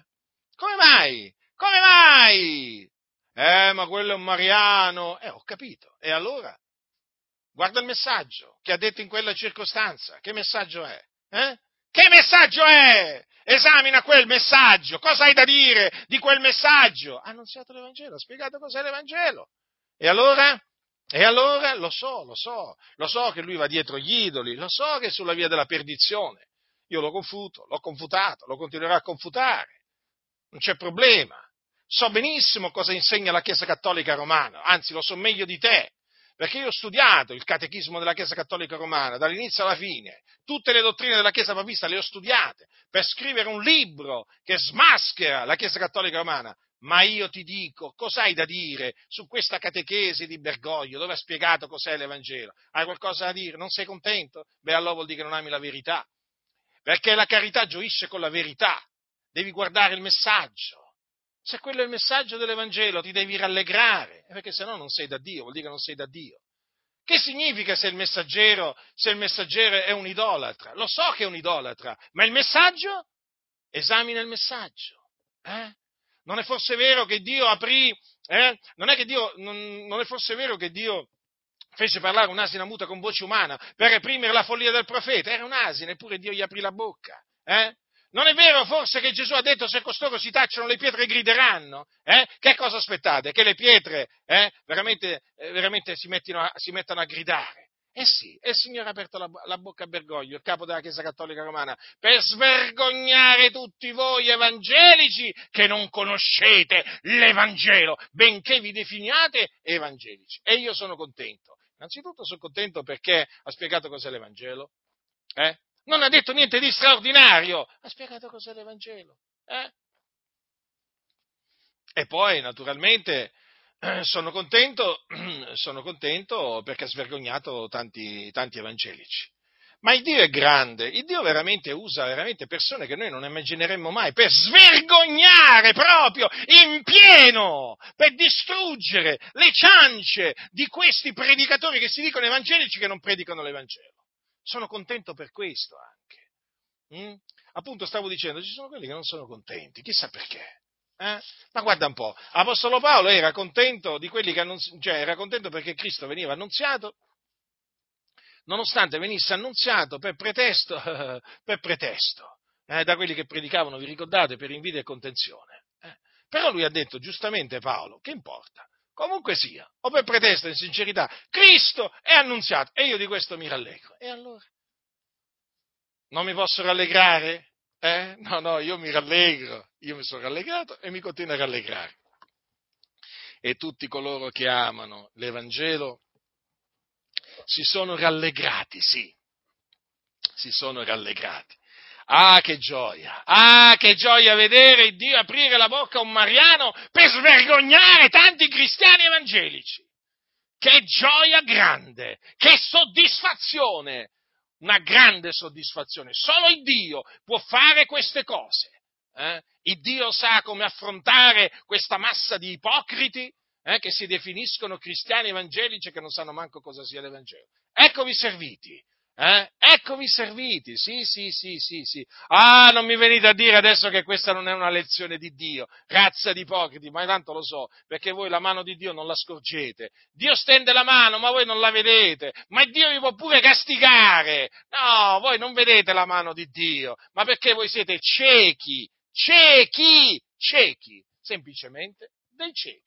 Come mai? Come mai? Eh, ma quello è un Mariano. Eh, ho capito. E allora? Guarda il messaggio che ha detto in quella circostanza. Che messaggio è? Eh? Che messaggio è? Esamina quel messaggio. Cosa hai da dire di quel messaggio? Ha annunziato l'Evangelo, ha spiegato cos'è l'Evangelo. E allora? E allora lo so, lo so, lo so che lui va dietro gli idoli, lo so che è sulla via della perdizione. Io lo confuto, l'ho confutato, lo continuerò a confutare. Non c'è problema. So benissimo cosa insegna la Chiesa Cattolica Romana, anzi lo so meglio di te, perché io ho studiato il catechismo della Chiesa Cattolica Romana dall'inizio alla fine, tutte le dottrine della Chiesa Papista le ho studiate per scrivere un libro che smaschera la Chiesa Cattolica Romana. Ma io ti dico, cos'hai da dire su questa catechesi di Bergoglio, dove ha spiegato cos'è l'Evangelo? Hai qualcosa da dire? Non sei contento? Beh, allora vuol dire che non ami la verità. Perché la carità gioisce con la verità. Devi guardare il messaggio. Se quello è il messaggio dell'Evangelo, ti devi rallegrare, perché se no non sei da Dio, vuol dire che non sei da Dio. Che significa se il messaggero, se il messaggero è un idolatra? Lo so che è un idolatra, ma il messaggio? Esamina il messaggio. Eh? Non è forse vero che Dio aprì, eh? non, è che Dio, non, non è forse vero che Dio fece parlare un'asina muta con voce umana per reprimere la follia del profeta? Era un'asina, eppure Dio gli aprì la bocca. Eh? Non è vero forse che Gesù ha detto se costoro si tacciano le pietre grideranno? Eh? Che cosa aspettate? Che le pietre eh, veramente, eh, veramente si, a, si, mettano a gridare? Eh sì, e il Signore ha aperto la, la, bocca a Bergoglio, il capo della Chiesa Cattolica Romana, per svergognare tutti voi evangelici che non conoscete l'Evangelo, benché vi definiate evangelici. E io sono contento. Innanzitutto sono contento perché ha spiegato cos'è l'Evangelo. Eh? Non ha detto niente di straordinario, ha spiegato cos'è l'Evangelo. Eh? E poi, naturalmente, sono contento, sono contento perché ha svergognato tanti, tanti evangelici. Ma il Dio è grande, il Dio veramente usa veramente persone che noi non immagineremmo mai per svergognare proprio in pieno, per distruggere le ciance di questi predicatori che si dicono evangelici che non predicano l'Evangelo. Sono contento per questo anche. Mm? Appunto stavo dicendo, ci sono quelli che non sono contenti, chissà perché. Eh? Ma guarda un po', Apostolo Paolo era contento di quelli che annunzi- cioè era contento perché Cristo veniva annunziato, nonostante venisse annunziato per pretesto, per pretesto eh, da quelli che predicavano, vi ricordate, per invidia e contenzione. Eh? Però lui ha detto giustamente Paolo, che importa? Comunque sia, o per pretesto in sincerità, Cristo è annunziato e io di questo mi rallegro. E allora? Non mi posso rallegrare? Eh? No, no, io mi rallegro, io mi sono rallegrato e mi continuo a rallegrare. E tutti coloro che amano l'Evangelo si sono rallegrati, sì, si sono rallegrati. Ah, che gioia! Ah, che gioia vedere Dio aprire la bocca a un Mariano per svergognare tanti cristiani evangelici! Che gioia grande! Che soddisfazione! Una grande soddisfazione. Solo il Dio può fare queste cose. Eh? Il Dio sa come affrontare questa massa di ipocriti eh, che si definiscono cristiani evangelici e che non sanno manco cosa sia l'Evangelo. Eccovi serviti eh? Eccovi serviti, sì, sì, sì, sì, sì. Ah, non mi venite a dire adesso che questa non è una lezione di Dio, razza di ipocriti, ma tanto lo so, perché voi la mano di Dio non la scorgete. Dio stende la mano, ma voi non la vedete, ma Dio vi può pure castigare. No, voi non vedete la mano di Dio, ma perché voi siete ciechi, ciechi, ciechi, semplicemente dei ciechi.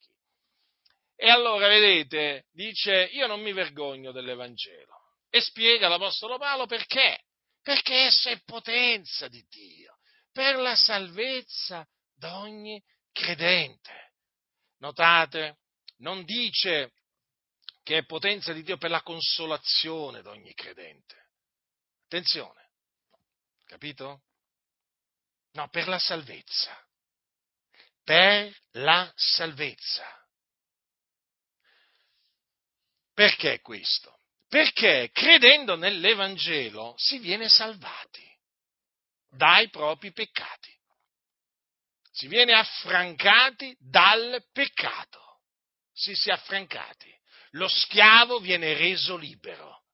E allora, vedete, dice, io non mi vergogno dell'Evangelo e spiega l'Apostolo Paolo perché. Perché esso è potenza di Dio, per la salvezza d'ogni credente. Notate, non dice che è potenza di Dio per la consolazione d'ogni credente. Attenzione, capito? No, per la salvezza. Per la salvezza. Perché questo? Perché credendo nell'Evangelo si viene salvati dai propri peccati. Si viene affrancati dal peccato. Si si è affrancati. Lo schiavo viene reso libero.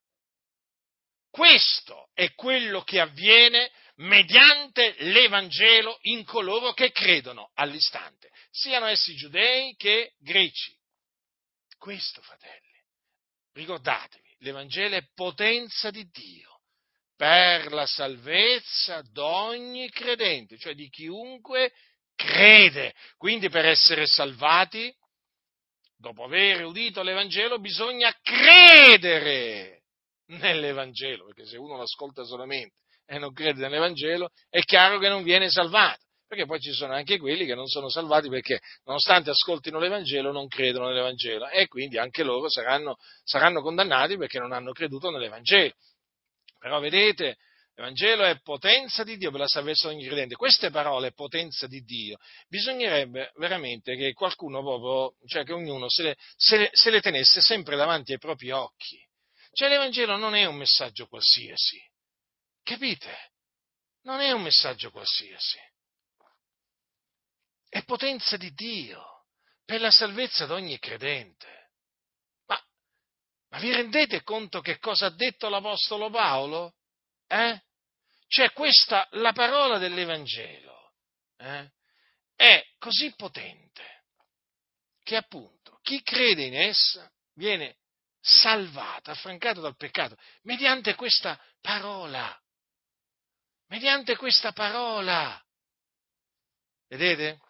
Questo è quello che avviene mediante l'Evangelo in coloro che credono all'istante, siano essi giudei che greci. Questo, fratelli, ricordatevi, l'Evangelo è potenza di Dio per la salvezza d'ogni credente, cioè di chiunque crede. Quindi per essere salvati, dopo aver udito l'Evangelo, bisogna credere nell'Evangelo, perché se uno l'ascolta solamente e non crede nell'Evangelo, è chiaro che non viene salvato. Perché poi ci sono anche quelli che non sono salvati perché, nonostante ascoltino l'Evangelo, non credono nell'Evangelo e quindi anche loro saranno, saranno condannati perché non hanno creduto nell'Evangelo. Però vedete, L'Evangelo è potenza di Dio per la salvezza di ogni credente. Queste parole, potenza di Dio, bisognerebbe veramente che qualcuno proprio, cioè che ognuno se le, se le, se le tenesse sempre davanti ai propri occhi. Cioè l'Evangelo non è un messaggio qualsiasi. Capite? Non è un messaggio qualsiasi. È potenza di Dio per la salvezza di ogni credente. Ma, ma vi rendete conto che cosa ha detto l'Apostolo Paolo? Eh? Cioè questa, la parola dell'Evangelo eh, è così potente che appunto chi crede in essa viene salvato, affrancato dal peccato, mediante questa parola. Mediante questa parola. Vedete?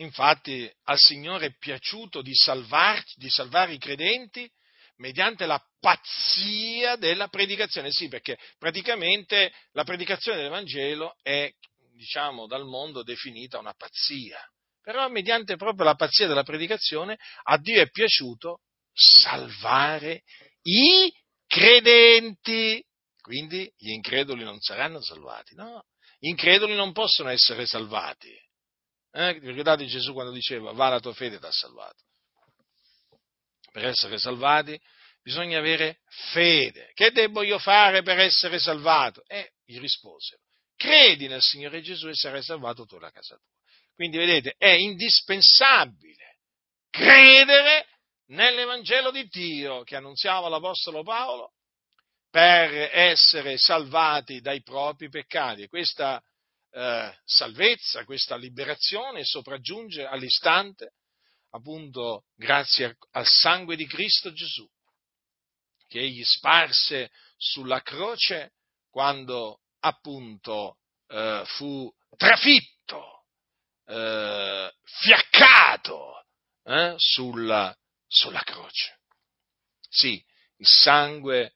Infatti al Signore è piaciuto di, salvarci, di salvare i credenti mediante la pazzia della predicazione. Sì, perché praticamente la predicazione del Vangelo è, diciamo, dal mondo definita una pazzia. Però mediante proprio la pazzia della predicazione a Dio è piaciuto salvare i credenti. Quindi gli increduli non saranno salvati, no? Gli increduli non possono essere salvati. Eh? Ricordate Gesù quando diceva va la tua fede ti ha salvato per essere salvati bisogna avere fede. Che debbo io fare per essere salvato? E gli risposero, credi nel Signore Gesù e sarai salvato tu e la casa tua. Quindi vedete, è indispensabile credere nell'Evangelo di Dio che annunziava l'Apostolo Paolo per essere salvati dai propri peccati. Questa eh, salvezza, questa liberazione sopraggiunge all'istante appunto grazie al sangue di Cristo Gesù, che egli sparse sulla croce quando appunto eh, fu trafitto, eh, fiaccato eh, sulla, sulla croce. Sì, il sangue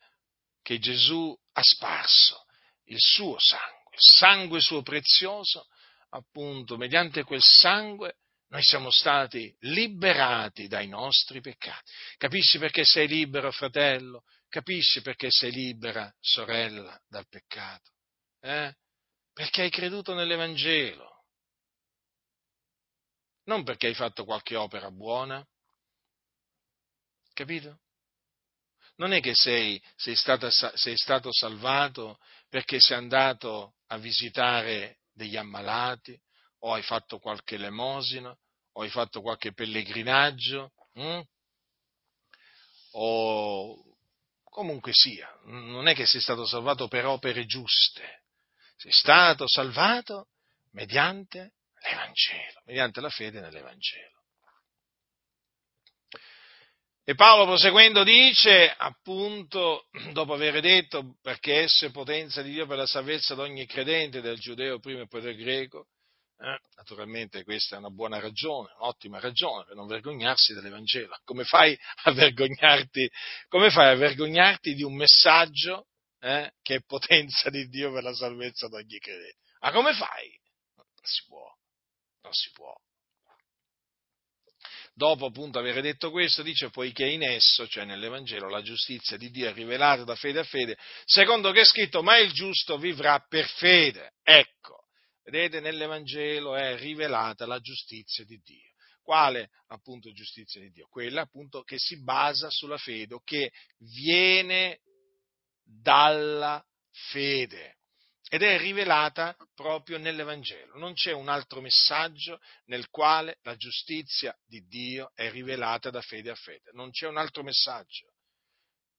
che Gesù ha sparso, il suo sangue, sangue suo prezioso, appunto, mediante quel sangue noi siamo stati liberati dai nostri peccati. Capisci perché sei libero, fratello? Capisci perché sei libera, sorella, dal peccato? Eh? Perché hai creduto nell'Evangelo. Non perché hai fatto qualche opera buona. Capito? Non è che sei, sei, stata, sei stato salvato perché sei andato a visitare degli ammalati, o hai fatto qualche elemosina, o hai fatto qualche pellegrinaggio, hm? o comunque sia, non è che sei stato salvato per opere giuste, sei stato salvato mediante l'Evangelo, mediante la fede nell'Evangelo. E Paolo proseguendo dice, appunto, dopo aver detto perché esso è potenza di Dio per la salvezza di ogni credente, del giudeo prima e poi del greco, eh, naturalmente questa è una buona ragione, un'ottima ragione per non vergognarsi dell'Evangelo. Come fai a vergognarti, fai a vergognarti di un messaggio eh, che è potenza di Dio per la salvezza di ogni credente? Ma come fai? Non si può, non si può. Dopo appunto aver detto questo, dice poiché in esso, cioè nell'Evangelo, la giustizia di Dio è rivelata da fede a fede, secondo che è scritto, ma il giusto vivrà per fede. Ecco, Vedete, nell'Evangelo è rivelata la giustizia di Dio. Quale appunto giustizia di Dio? Quella appunto che si basa sulla fede o che viene dalla fede ed è rivelata proprio nell'Evangelo. Non c'è un altro messaggio nel quale la giustizia di Dio è rivelata da fede a fede. Non c'è un altro messaggio.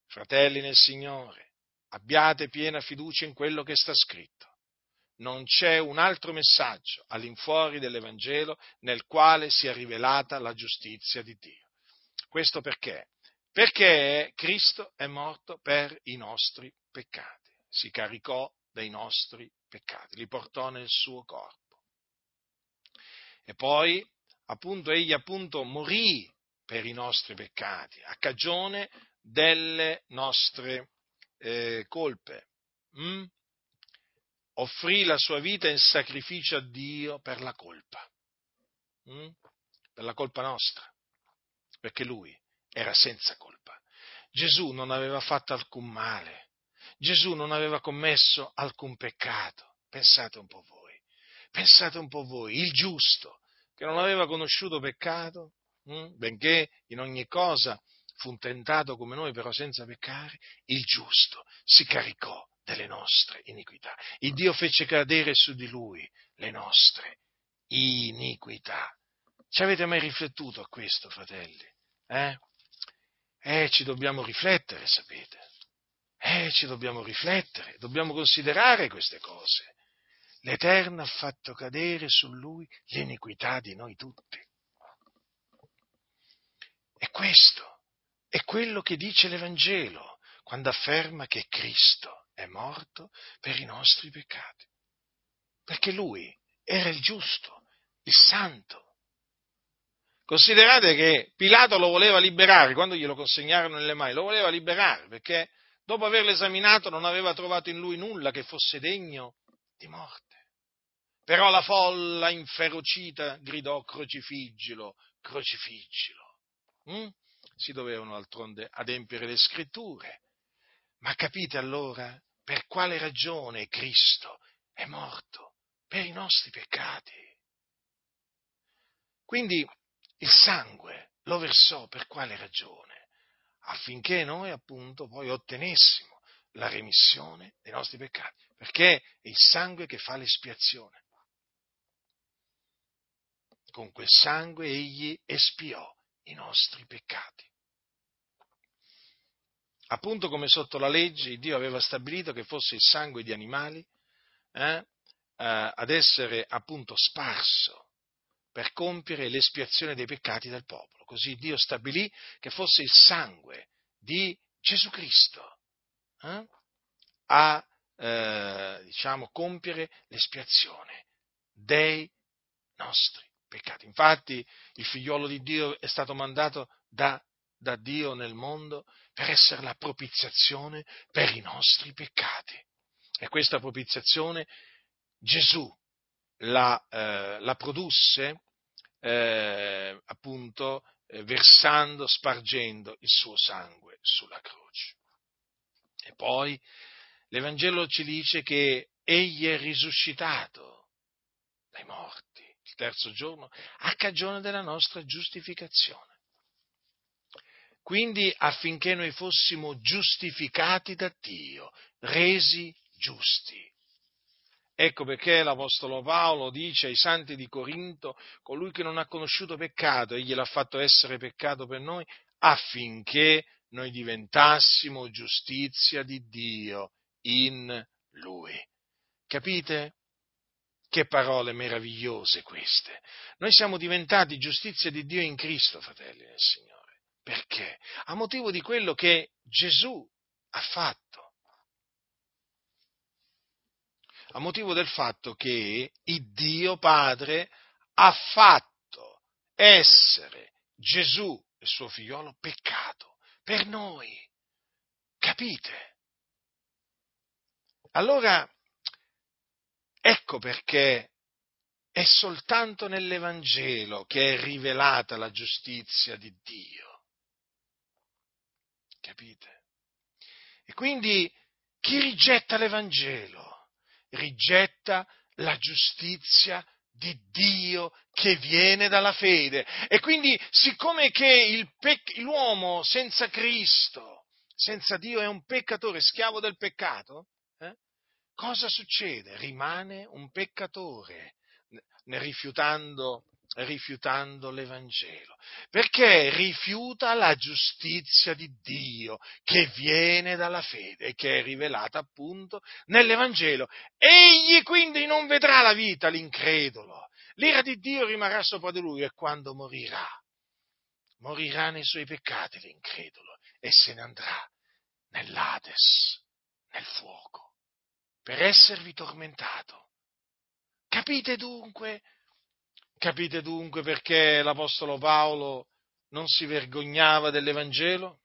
Fratelli nel Signore, abbiate piena fiducia in quello che sta scritto. Non c'è un altro messaggio all'infuori dell'Evangelo nel quale sia rivelata la giustizia di Dio. Questo perché? Perché Cristo è morto per i nostri peccati, si caricò dei nostri peccati, li portò nel suo corpo. E poi, appunto, egli appunto morì per i nostri peccati, a cagione delle nostre eh, colpe. Mm? Offrì la sua vita in sacrificio a Dio per la colpa, mm? per la colpa nostra, perché lui era senza colpa. Gesù non aveva fatto alcun male, Gesù non aveva commesso alcun peccato. Pensate un po' voi, pensate un po' voi, il giusto, che non aveva conosciuto peccato, hm? benché in ogni cosa fu tentato come noi, però senza peccare, il giusto si caricò delle nostre iniquità. Il Dio fece cadere su di lui le nostre iniquità. Ci avete mai riflettuto a questo, fratelli? Eh? Eh, ci dobbiamo riflettere, sapete. Eh, ci dobbiamo riflettere, dobbiamo considerare queste cose. L'Eterno ha fatto cadere su lui l'iniquità di noi tutti. E questo è quello che dice l'Evangelo quando afferma che Cristo è morto per i nostri peccati. Perché lui era il giusto, il santo. Considerate che Pilato lo voleva liberare, quando glielo consegnarono nelle mani, lo voleva liberare perché dopo averlo esaminato, non aveva trovato in lui nulla che fosse degno di morte. Però la folla inferocita gridò crocifiggilo, crocifiggilo. Mm? Si dovevano d'altronde adempiere le scritture. Ma capite allora per quale ragione Cristo è morto? Per i nostri peccati. Quindi il sangue lo versò per quale ragione? Affinché noi appunto poi ottenessimo la remissione dei nostri peccati, perché è il sangue che fa l'espiazione. Con quel sangue egli espiò i nostri peccati. Appunto come sotto la legge Dio aveva stabilito che fosse il sangue di animali eh, eh, ad essere appunto sparso per compiere l'espiazione dei peccati del popolo. Così Dio stabilì che fosse il sangue di Gesù Cristo eh, a eh, diciamo, compiere l'espiazione dei nostri peccati. Infatti il figliolo di Dio è stato mandato da, da Dio nel mondo per essere la propiziazione per i nostri peccati. E questa propiziazione Gesù la, eh, la produsse eh, appunto versando, spargendo il suo sangue sulla croce. E poi l'Evangelo ci dice che egli è risuscitato dai morti il terzo giorno a cagione della nostra giustificazione. Quindi affinché noi fossimo giustificati da Dio, resi giusti. Ecco perché l'Apostolo Paolo dice ai santi di Corinto, colui che non ha conosciuto peccato, egli l'ha fatto essere peccato per noi, affinché noi diventassimo giustizia di Dio in lui. Capite? Che parole meravigliose queste. Noi siamo diventati giustizia di Dio in Cristo, fratelli del Signore. Perché? A motivo di quello che Gesù ha fatto. A motivo del fatto che il Dio Padre ha fatto essere Gesù, il suo figliolo, peccato per noi. Capite? Allora, ecco perché è soltanto nell'Evangelo che è rivelata la giustizia di Dio. Capite? E quindi chi rigetta l'Evangelo rigetta la giustizia di Dio che viene dalla fede. E quindi, siccome che pec- l'uomo senza Cristo, senza Dio è un peccatore, schiavo del peccato, eh? cosa succede? Rimane un peccatore, rifiutando rifiutando l'Evangelo, perché rifiuta la giustizia di Dio che viene dalla fede e che è rivelata appunto nell'Evangelo. Egli quindi non vedrà la vita, l'incredulo. L'ira di Dio rimarrà sopra di lui e quando morirà, morirà nei suoi peccati l'incredulo e se ne andrà nell'Ades, nel fuoco, per esservi tormentato. Capite dunque Capite dunque perché l'Apostolo Paolo non si vergognava dell'Evangelo?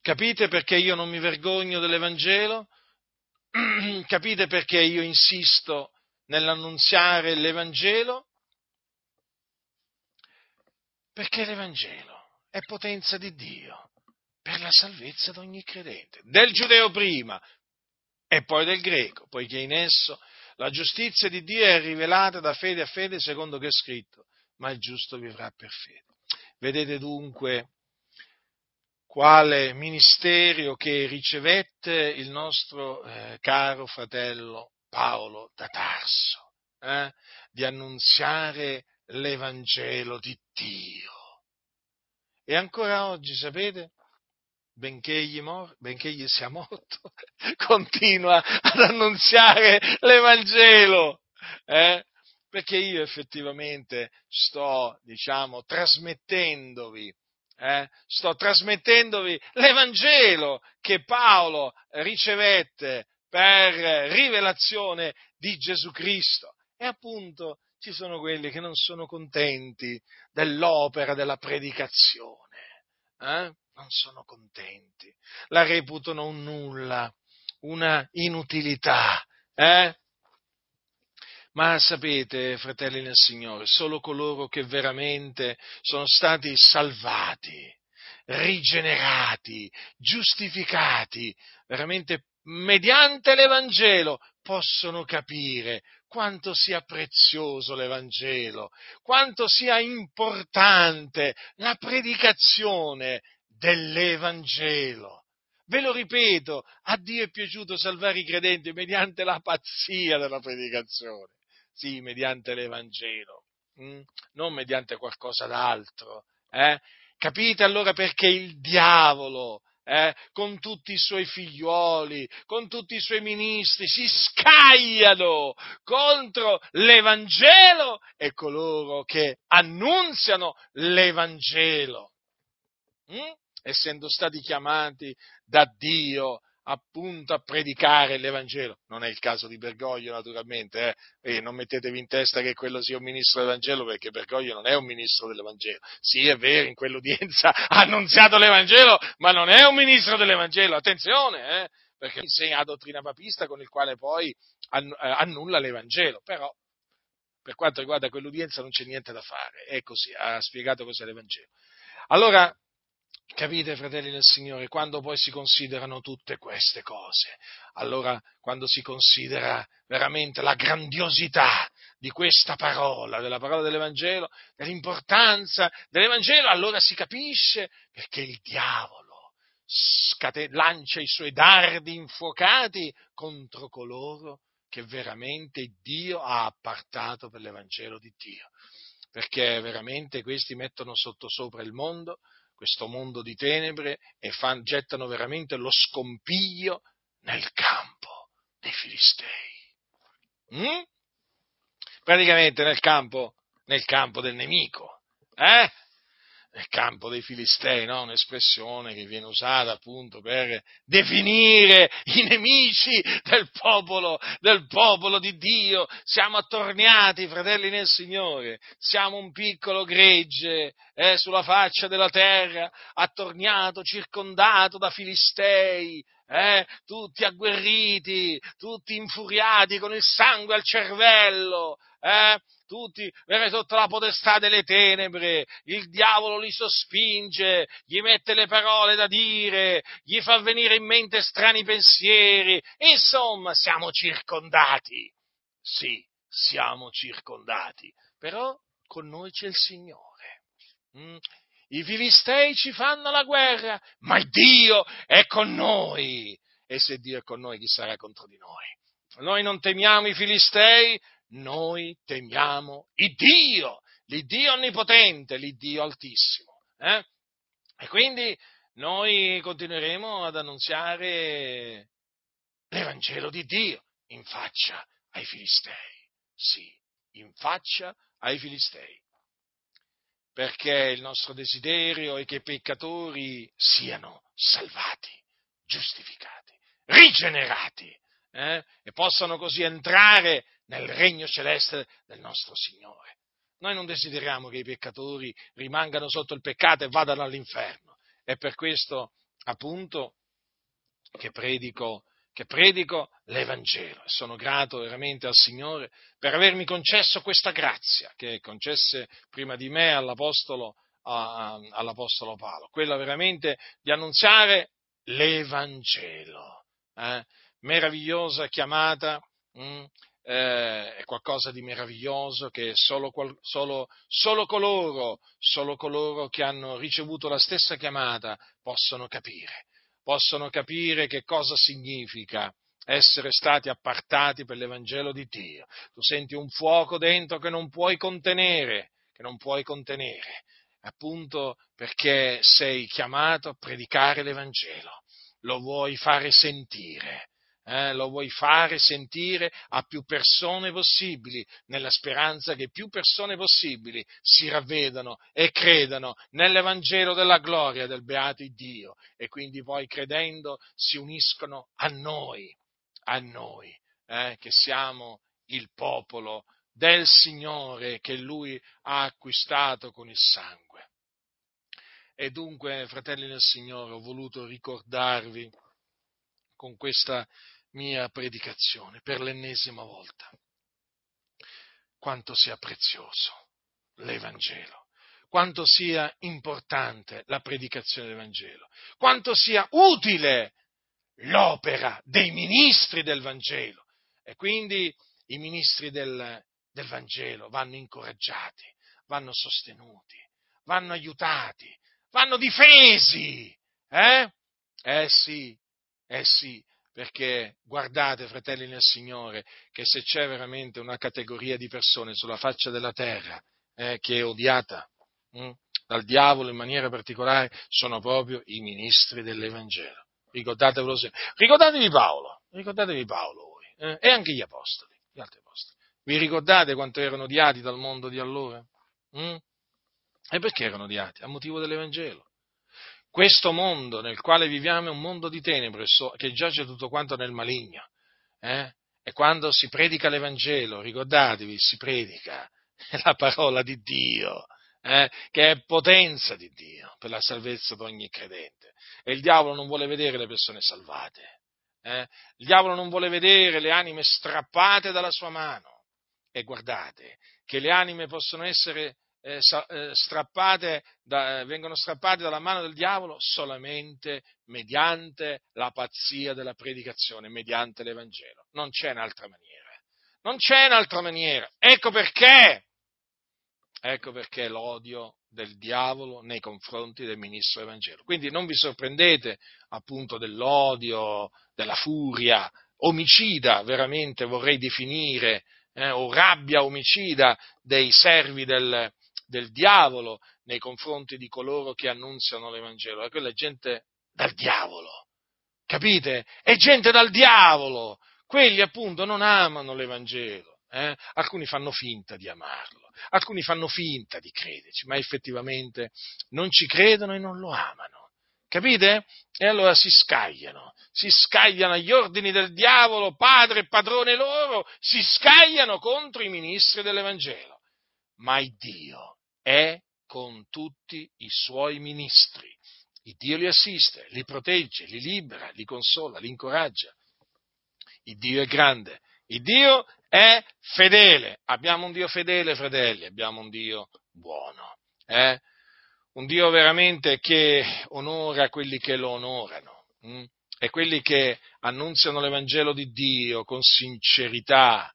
Capite perché io non mi vergogno dell'Evangelo? Capite perché io insisto nell'annunziare l'Evangelo? Perché l'Evangelo è potenza di Dio per la salvezza di ogni credente, del giudeo prima e poi del greco, poiché in esso la giustizia di Dio è rivelata da fede a fede secondo che è scritto, ma il giusto vivrà per fede. Vedete dunque quale ministero che ricevette il nostro eh, caro fratello Paolo da Tarso, eh, di annunziare l'Evangelo di Dio. E ancora oggi, sapete, benché egli, mor- benché egli sia morto, continua ad annunziare l'Evangelo. Eh? Perché io effettivamente sto, diciamo, trasmettendovi, eh? sto trasmettendovi l'Evangelo che Paolo ricevette per rivelazione di Gesù Cristo. E appunto ci sono quelli che non sono contenti dell'opera della predicazione. Eh? Non sono contenti, la reputano un nulla, una inutilità, eh? Ma sapete, fratelli nel Signore, solo coloro che veramente sono stati salvati, rigenerati, giustificati, veramente mediante l'Evangelo, possono capire quanto sia prezioso l'Evangelo, quanto sia importante la predicazione dell'Evangelo. Ve lo ripeto, a Dio è piaciuto salvare i credenti mediante la pazzia della predicazione, sì, mediante l'Evangelo, hm? non mediante qualcosa d'altro. Eh? Capite allora perché il diavolo, eh, con tutti i suoi figliuoli, con tutti i suoi ministri, si scagliano contro l'Evangelo e coloro che annunziano l'Evangelo. Hm? Essendo stati chiamati da Dio appunto a predicare l'Evangelo. Non è il caso di Bergoglio, naturalmente, eh? E non mettetevi in testa che quello sia un ministro dell'Evangelo, perché Bergoglio non è un ministro dell'Evangelo. Sì, è vero, in quell'udienza ha annunziato l'Evangelo, ma non è un ministro dell'Evangelo. Attenzione, eh? perché insegna la dottrina papista con il quale poi eh, annulla l'Evangelo. Però, per quanto riguarda quell'udienza, non c'è niente da fare. È così, ha spiegato cos'è l'Evangelo. Allora, Capite, fratelli del Signore, quando poi si considerano tutte queste cose, allora quando si considera veramente la grandiosità di questa parola, della parola dell'Evangelo, dell'importanza dell'Evangelo, allora si capisce perché il diavolo scate- lancia i suoi dardi infuocati contro coloro che veramente Dio ha appartato per l'Evangelo di Dio, perché veramente questi mettono sottosopra il mondo, questo mondo di tenebre e fan, gettano veramente lo scompiglio nel campo dei Filistei. Mm? Praticamente nel campo, nel campo del nemico. Eh? Campo dei Filistei, no? un'espressione che viene usata appunto per definire i nemici del popolo, del popolo di Dio. Siamo attorniati, fratelli nel Signore, siamo un piccolo gregge eh, sulla faccia della terra, attorniato, circondato da Filistei, eh, tutti agguerriti, tutti infuriati con il sangue al cervello, eh, tutti sotto la potestà delle tenebre, il diavolo li sospinge, gli mette le parole da dire, gli fa venire in mente strani pensieri, insomma siamo circondati. Sì, siamo circondati, però con noi c'è il Signore. Mm? I filistei ci fanno la guerra, ma Dio è con noi. E se Dio è con noi, chi sarà contro di noi? Noi non temiamo i filistei, noi temiamo il Dio, l'Iddio onnipotente, l'Iddio altissimo. Eh? E quindi noi continueremo ad annunziare l'Evangelo di Dio in faccia ai filistei. Sì, in faccia ai filistei. Perché il nostro desiderio è che i peccatori siano salvati, giustificati, rigenerati eh? e possano così entrare nel regno celeste del nostro Signore. Noi non desideriamo che i peccatori rimangano sotto il peccato e vadano all'inferno. È per questo, appunto, che predico, che predico l'Evangelo. Sono grato veramente al Signore per avermi concesso questa grazia che concesse prima di me all'Apostolo, a, all'Apostolo Paolo, quella veramente di annunziare l'Evangelo. Eh? Meravigliosa chiamata. Mh? Eh, è qualcosa di meraviglioso che solo, solo, solo, coloro, solo coloro che hanno ricevuto la stessa chiamata possono capire, possono capire che cosa significa essere stati appartati per l'Evangelo di Dio. Tu senti un fuoco dentro che non puoi contenere, che non puoi contenere, appunto perché sei chiamato a predicare l'Evangelo, lo vuoi fare sentire eh, lo vuoi fare sentire a più persone possibili, nella speranza che più persone possibili si ravvedano e credano nell'Evangelo della gloria del beato Dio e quindi poi credendo si uniscono a noi, a noi, eh, che siamo il popolo del Signore che Lui ha acquistato con il sangue. E dunque, fratelli del Signore, ho voluto ricordarvi con questa mia predicazione per l'ennesima volta. Quanto sia prezioso l'Evangelo, quanto sia importante la predicazione dell'Evangelo, quanto sia utile l'opera dei ministri del Vangelo. E quindi i ministri del, del Vangelo vanno incoraggiati, vanno sostenuti, vanno aiutati, vanno difesi. Eh? Eh sì, eh sì, perché guardate, fratelli nel Signore, che se c'è veramente una categoria di persone sulla faccia della terra eh, che è odiata mh, hm, dal diavolo in maniera particolare, sono proprio i ministri dell'Evangelo. Ricordatevelo sempre. Ricordatevi Paolo, ricordatevi Paolo voi, eh, e anche gli apostoli, gli altri apostoli. Vi ricordate quanto erano odiati dal mondo di allora? Mm? E perché erano odiati? A motivo dell'Evangelo. Questo mondo nel quale viviamo è un mondo di tenebre che giace tutto quanto nel maligno. Eh? E quando si predica l'Evangelo, ricordatevi, si predica la parola di Dio, eh? che è potenza di Dio per la salvezza di ogni credente. E il diavolo non vuole vedere le persone salvate. Eh? Il diavolo non vuole vedere le anime strappate dalla sua mano. E guardate che le anime possono essere eh, eh, strappate da, vengono strappate dalla mano del diavolo solamente mediante la pazzia della predicazione, mediante l'Evangelo. Non c'è un'altra maniera. Non c'è un'altra maniera. Ecco perché. Ecco perché l'odio del diavolo nei confronti del ministro Evangelo. Quindi non vi sorprendete appunto dell'odio, della furia omicida, veramente vorrei definire, eh, o rabbia omicida dei servi del, del diavolo nei confronti di coloro che annunziano l'Evangelo. E quella è gente dal diavolo. Capite? È gente dal diavolo. Quelli appunto non amano l'Evangelo. Eh? Alcuni fanno finta di amarlo, alcuni fanno finta di crederci, ma effettivamente non ci credono e non lo amano. Capite? E allora si scagliano, si scagliano agli ordini del diavolo, padre e padrone loro, si scagliano contro i ministri dell'Evangelo. Ma Dio è con tutti i suoi ministri. Il Dio li assiste, li protegge, li libera, li consola, li incoraggia. Il Dio è grande, Il Dio è fedele. Abbiamo un Dio fedele, fratelli, abbiamo un Dio buono. Eh? Un Dio veramente che onora quelli che lo onorano. Hm? E quelli che annunziano l'Evangelo di Dio con sincerità,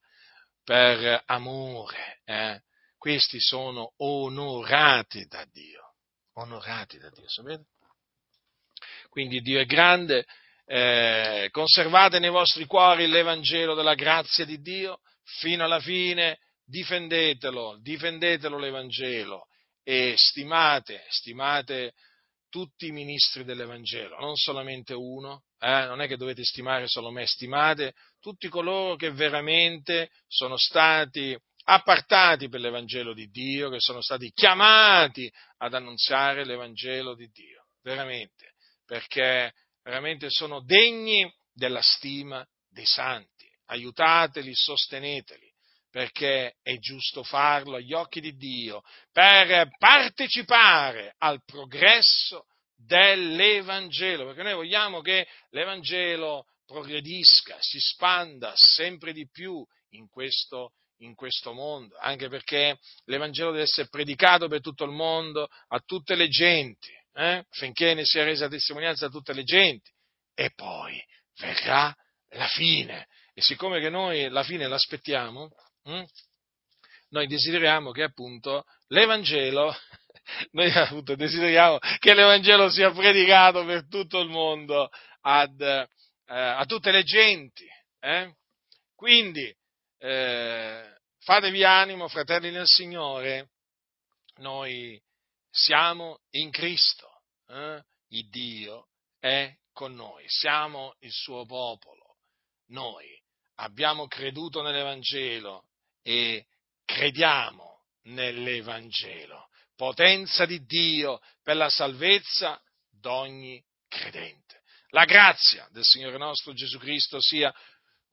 per amore, eh? Questi sono onorati da Dio. Onorati da Dio, sapete? Quindi Dio è grande, eh, conservate nei vostri cuori l'Evangelo della grazia di Dio fino alla fine, difendetelo, difendetelo l'Evangelo e stimate, stimate tutti i ministri dell'Evangelo, non solamente uno, eh? non è che dovete stimare solo me, stimate tutti coloro che veramente sono stati appartati per l'Evangelo di Dio, che sono stati chiamati ad annunziare l'Evangelo di Dio, veramente, perché veramente sono degni della stima dei santi. Aiutateli, sosteneteli, perché è giusto farlo agli occhi di Dio, per partecipare al progresso dell'Evangelo, perché noi vogliamo che l'Evangelo progredisca, si spanda sempre di più in questo, in questo mondo, anche perché l'Evangelo deve essere predicato per tutto il mondo, a tutte le genti, eh? finché ne sia resa testimonianza a tutte le genti, e poi verrà la fine. E siccome che noi la fine l'aspettiamo, hm? noi desideriamo che appunto l'Evangelo, noi appunto desideriamo che l'Evangelo sia predicato per tutto il mondo ad, eh, a tutte le genti. Eh? Quindi eh, fatevi animo, fratelli nel Signore, noi siamo in Cristo, eh? il Dio è con noi, siamo il suo popolo, noi abbiamo creduto nell'Evangelo e crediamo nell'Evangelo, potenza di Dio per la salvezza d'ogni credente. La grazia del Signore nostro Gesù Cristo sia